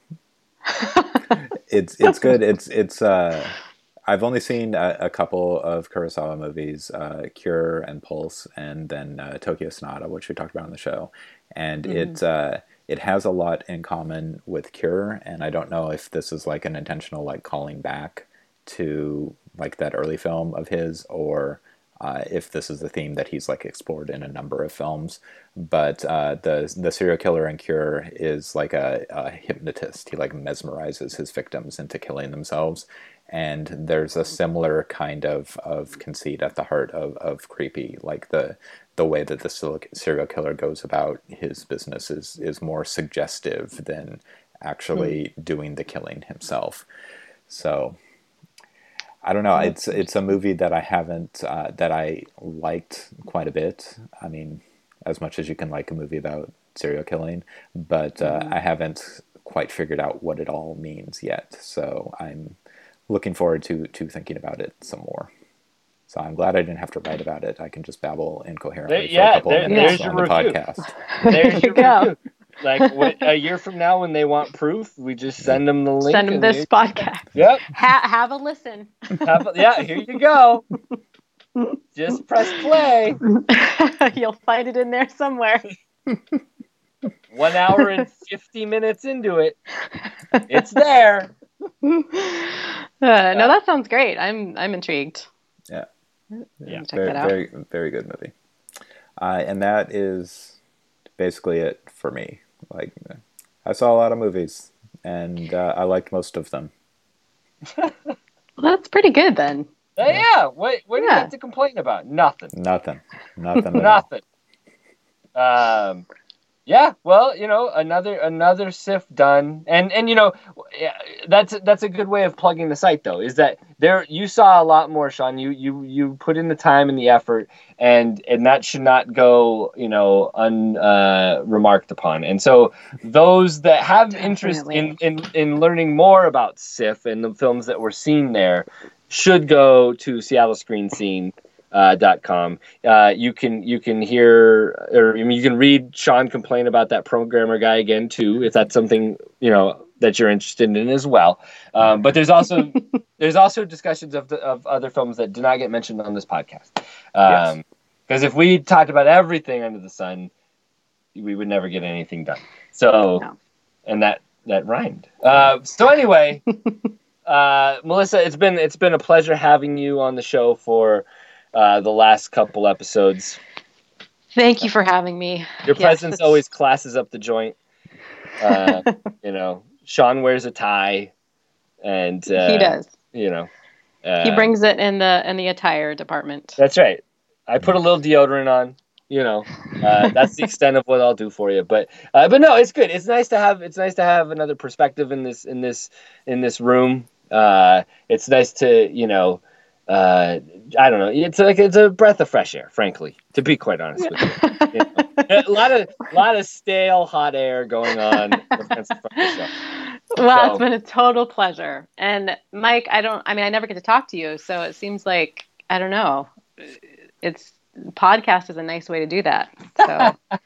it's it's good. It's it's. Uh, I've only seen a, a couple of Kurosawa movies, uh, Cure and Pulse, and then uh, Tokyo Sonata, which we talked about on the show, and it uh, it has a lot in common with Cure, and I don't know if this is like an intentional like calling back to like that early film of his, or uh, if this is a theme that he's like explored in a number of films. But uh, the the serial killer in Cure is like a, a hypnotist. He like mesmerizes his victims into killing themselves. And there's a similar kind of, of conceit at the heart of, of creepy, like the the way that the serial killer goes about his business is is more suggestive than actually doing the killing himself. So I don't know. It's it's a movie that I haven't uh, that I liked quite a bit. I mean, as much as you can like a movie about serial killing, but uh, I haven't quite figured out what it all means yet. So I'm looking forward to to thinking about it some more. So I'm glad I didn't have to write about it. I can just babble incoherently There- for yeah, a couple there- of minutes there's your on the review. podcast. There's <laughs> you your go. review. Like what, <laughs> a year from now, when they want proof, we just send them the link. Send them this they- podcast. Yep. Ha- have a listen. Have a- yeah. Here you go. <laughs> Just press play. <laughs> You'll find it in there somewhere. One hour and fifty minutes into it, it's there. Uh, no, that sounds great. I'm I'm intrigued. Yeah. Yeah. Check very, that out. very, very good movie. Uh, and that is basically it for me. Like, I saw a lot of movies, and uh, I liked most of them. <laughs> Well, that's pretty good then. Uh, yeah. What What do you have to complain about? Nothing. Nothing, nothing. <laughs> Nothing. Um, yeah. Well, you know, another another SIFF done, and and you know, that's that's a good way of plugging the site though. Is that there? You saw a lot more, Sean. You you you put in the time and the effort, and and that should not go, you know, un uh, remarked upon. And so those that have interest in, in in learning more about SIFF and the films that were seen there should go to Seattle Screen Scene uh, dot com. Uh, you can you can hear or I mean, you can read Sean complain about that programmer guy again too, if that's something you know that you're interested in as well. Um, but there's also <laughs> there's also discussions of the, of other films that do not get mentioned on this podcast. Yes. Because if we talked about everything under the sun, we would never get anything done. So, No. and that that rhymed. Uh, so anyway. <laughs> Uh, Melissa, it's been it's been a pleasure having you on the show for uh, the last couple episodes. Thank you for having me. Your Yes, presence it's- always classes up the joint. Uh, <laughs> you know, Sean wears a tie, and uh, he does. You know, uh, He brings it in the in the attire department. That's right. I put a little deodorant on. You know, uh, <laughs> that's the extent of what I'll do for you. But uh, but no, it's good. It's nice to have it's nice to have another perspective in this in this in this room. Uh, it's nice to you know. Uh, I don't know. It's like it's a breath of fresh air, frankly. To be quite honest with you, You know? a lot of a lot of stale hot air going on. with Friends of the Show. Well, So- it's been a total pleasure. And Mike, I don't I mean I never get to talk to you, so it seems like I don't know. It's podcast is a nice way to do that. So <laughs>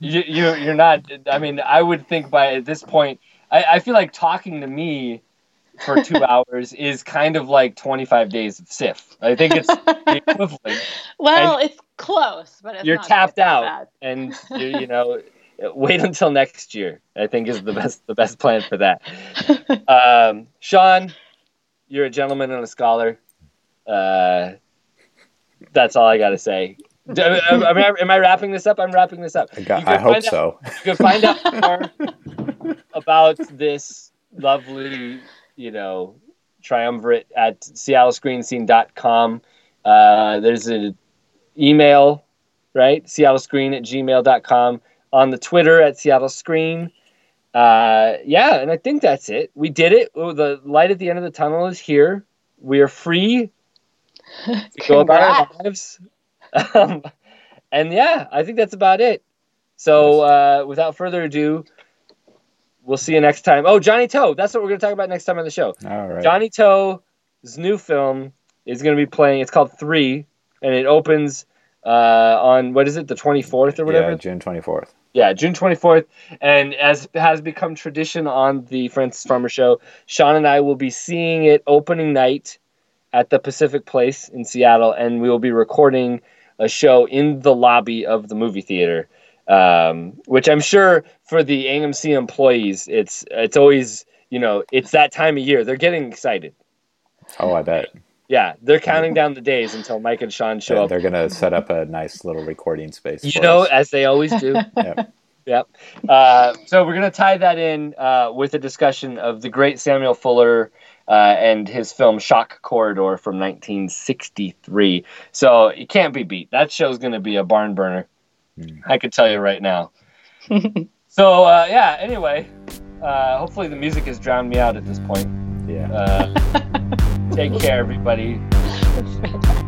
you, you you're not i mean i would think by at this point i, I feel like talking to me for two <laughs> hours is kind of like 25 days of SIFF i think it's <laughs> equivalent well, it's close, but it's you're not tapped out bad. and <laughs> you, you know wait until next year. I think is the best the best plan for that. Um, Sean, you're a gentleman and a scholar. Uh, that's all I got to say. Am, am I, am I wrapping this up? I'm wrapping this up. I, got, I hope out- so. you can find out more about this lovely, you know, triumvirate at seattlescreenscene.com. Uh, there's an email, right? seattlescreen at gmail.com. On the Twitter at Seattle Screen. Uh, yeah, and I think that's it. We did it. Oh, the light at the end of the tunnel is here. We are free <laughs> to go about our lives. <laughs> Um, and yeah, I think that's about it. So uh, without further ado, we'll see you next time. Oh, Johnny To. That's what we're going to talk about next time on the show. All right. Johnny To's new film is going to be playing. It's called Three, and it opens uh, on what is it, the twenty fourth or whatever? Yeah, June 24th. Yeah, June 24th. And as has become tradition on the Frances Farmer Show, Sean and I will be seeing it opening night at the Pacific Place in Seattle, and we will be recording a show in the lobby of the movie theater. Um, which I'm sure for the AMC employees, it's it's always you know it's that time of year. They're getting excited. Oh, I bet. Yeah, they're counting down the days until Mike and Sean show They're, up. they're going to set up a nice little recording space. You know, us. as they always do. <laughs> Yep. Yep. Uh, so we're going to tie that in uh, with a discussion of the great Samuel Fuller uh, and his film Shock Corridor from 1963. So it can't be beat. That show's going to be a barn burner. Hmm. I could tell you right now. <laughs> so uh, yeah. Anyway, uh, hopefully the music has drowned me out at this point. Yeah. Uh, <laughs> take care, everybody. Fantastic.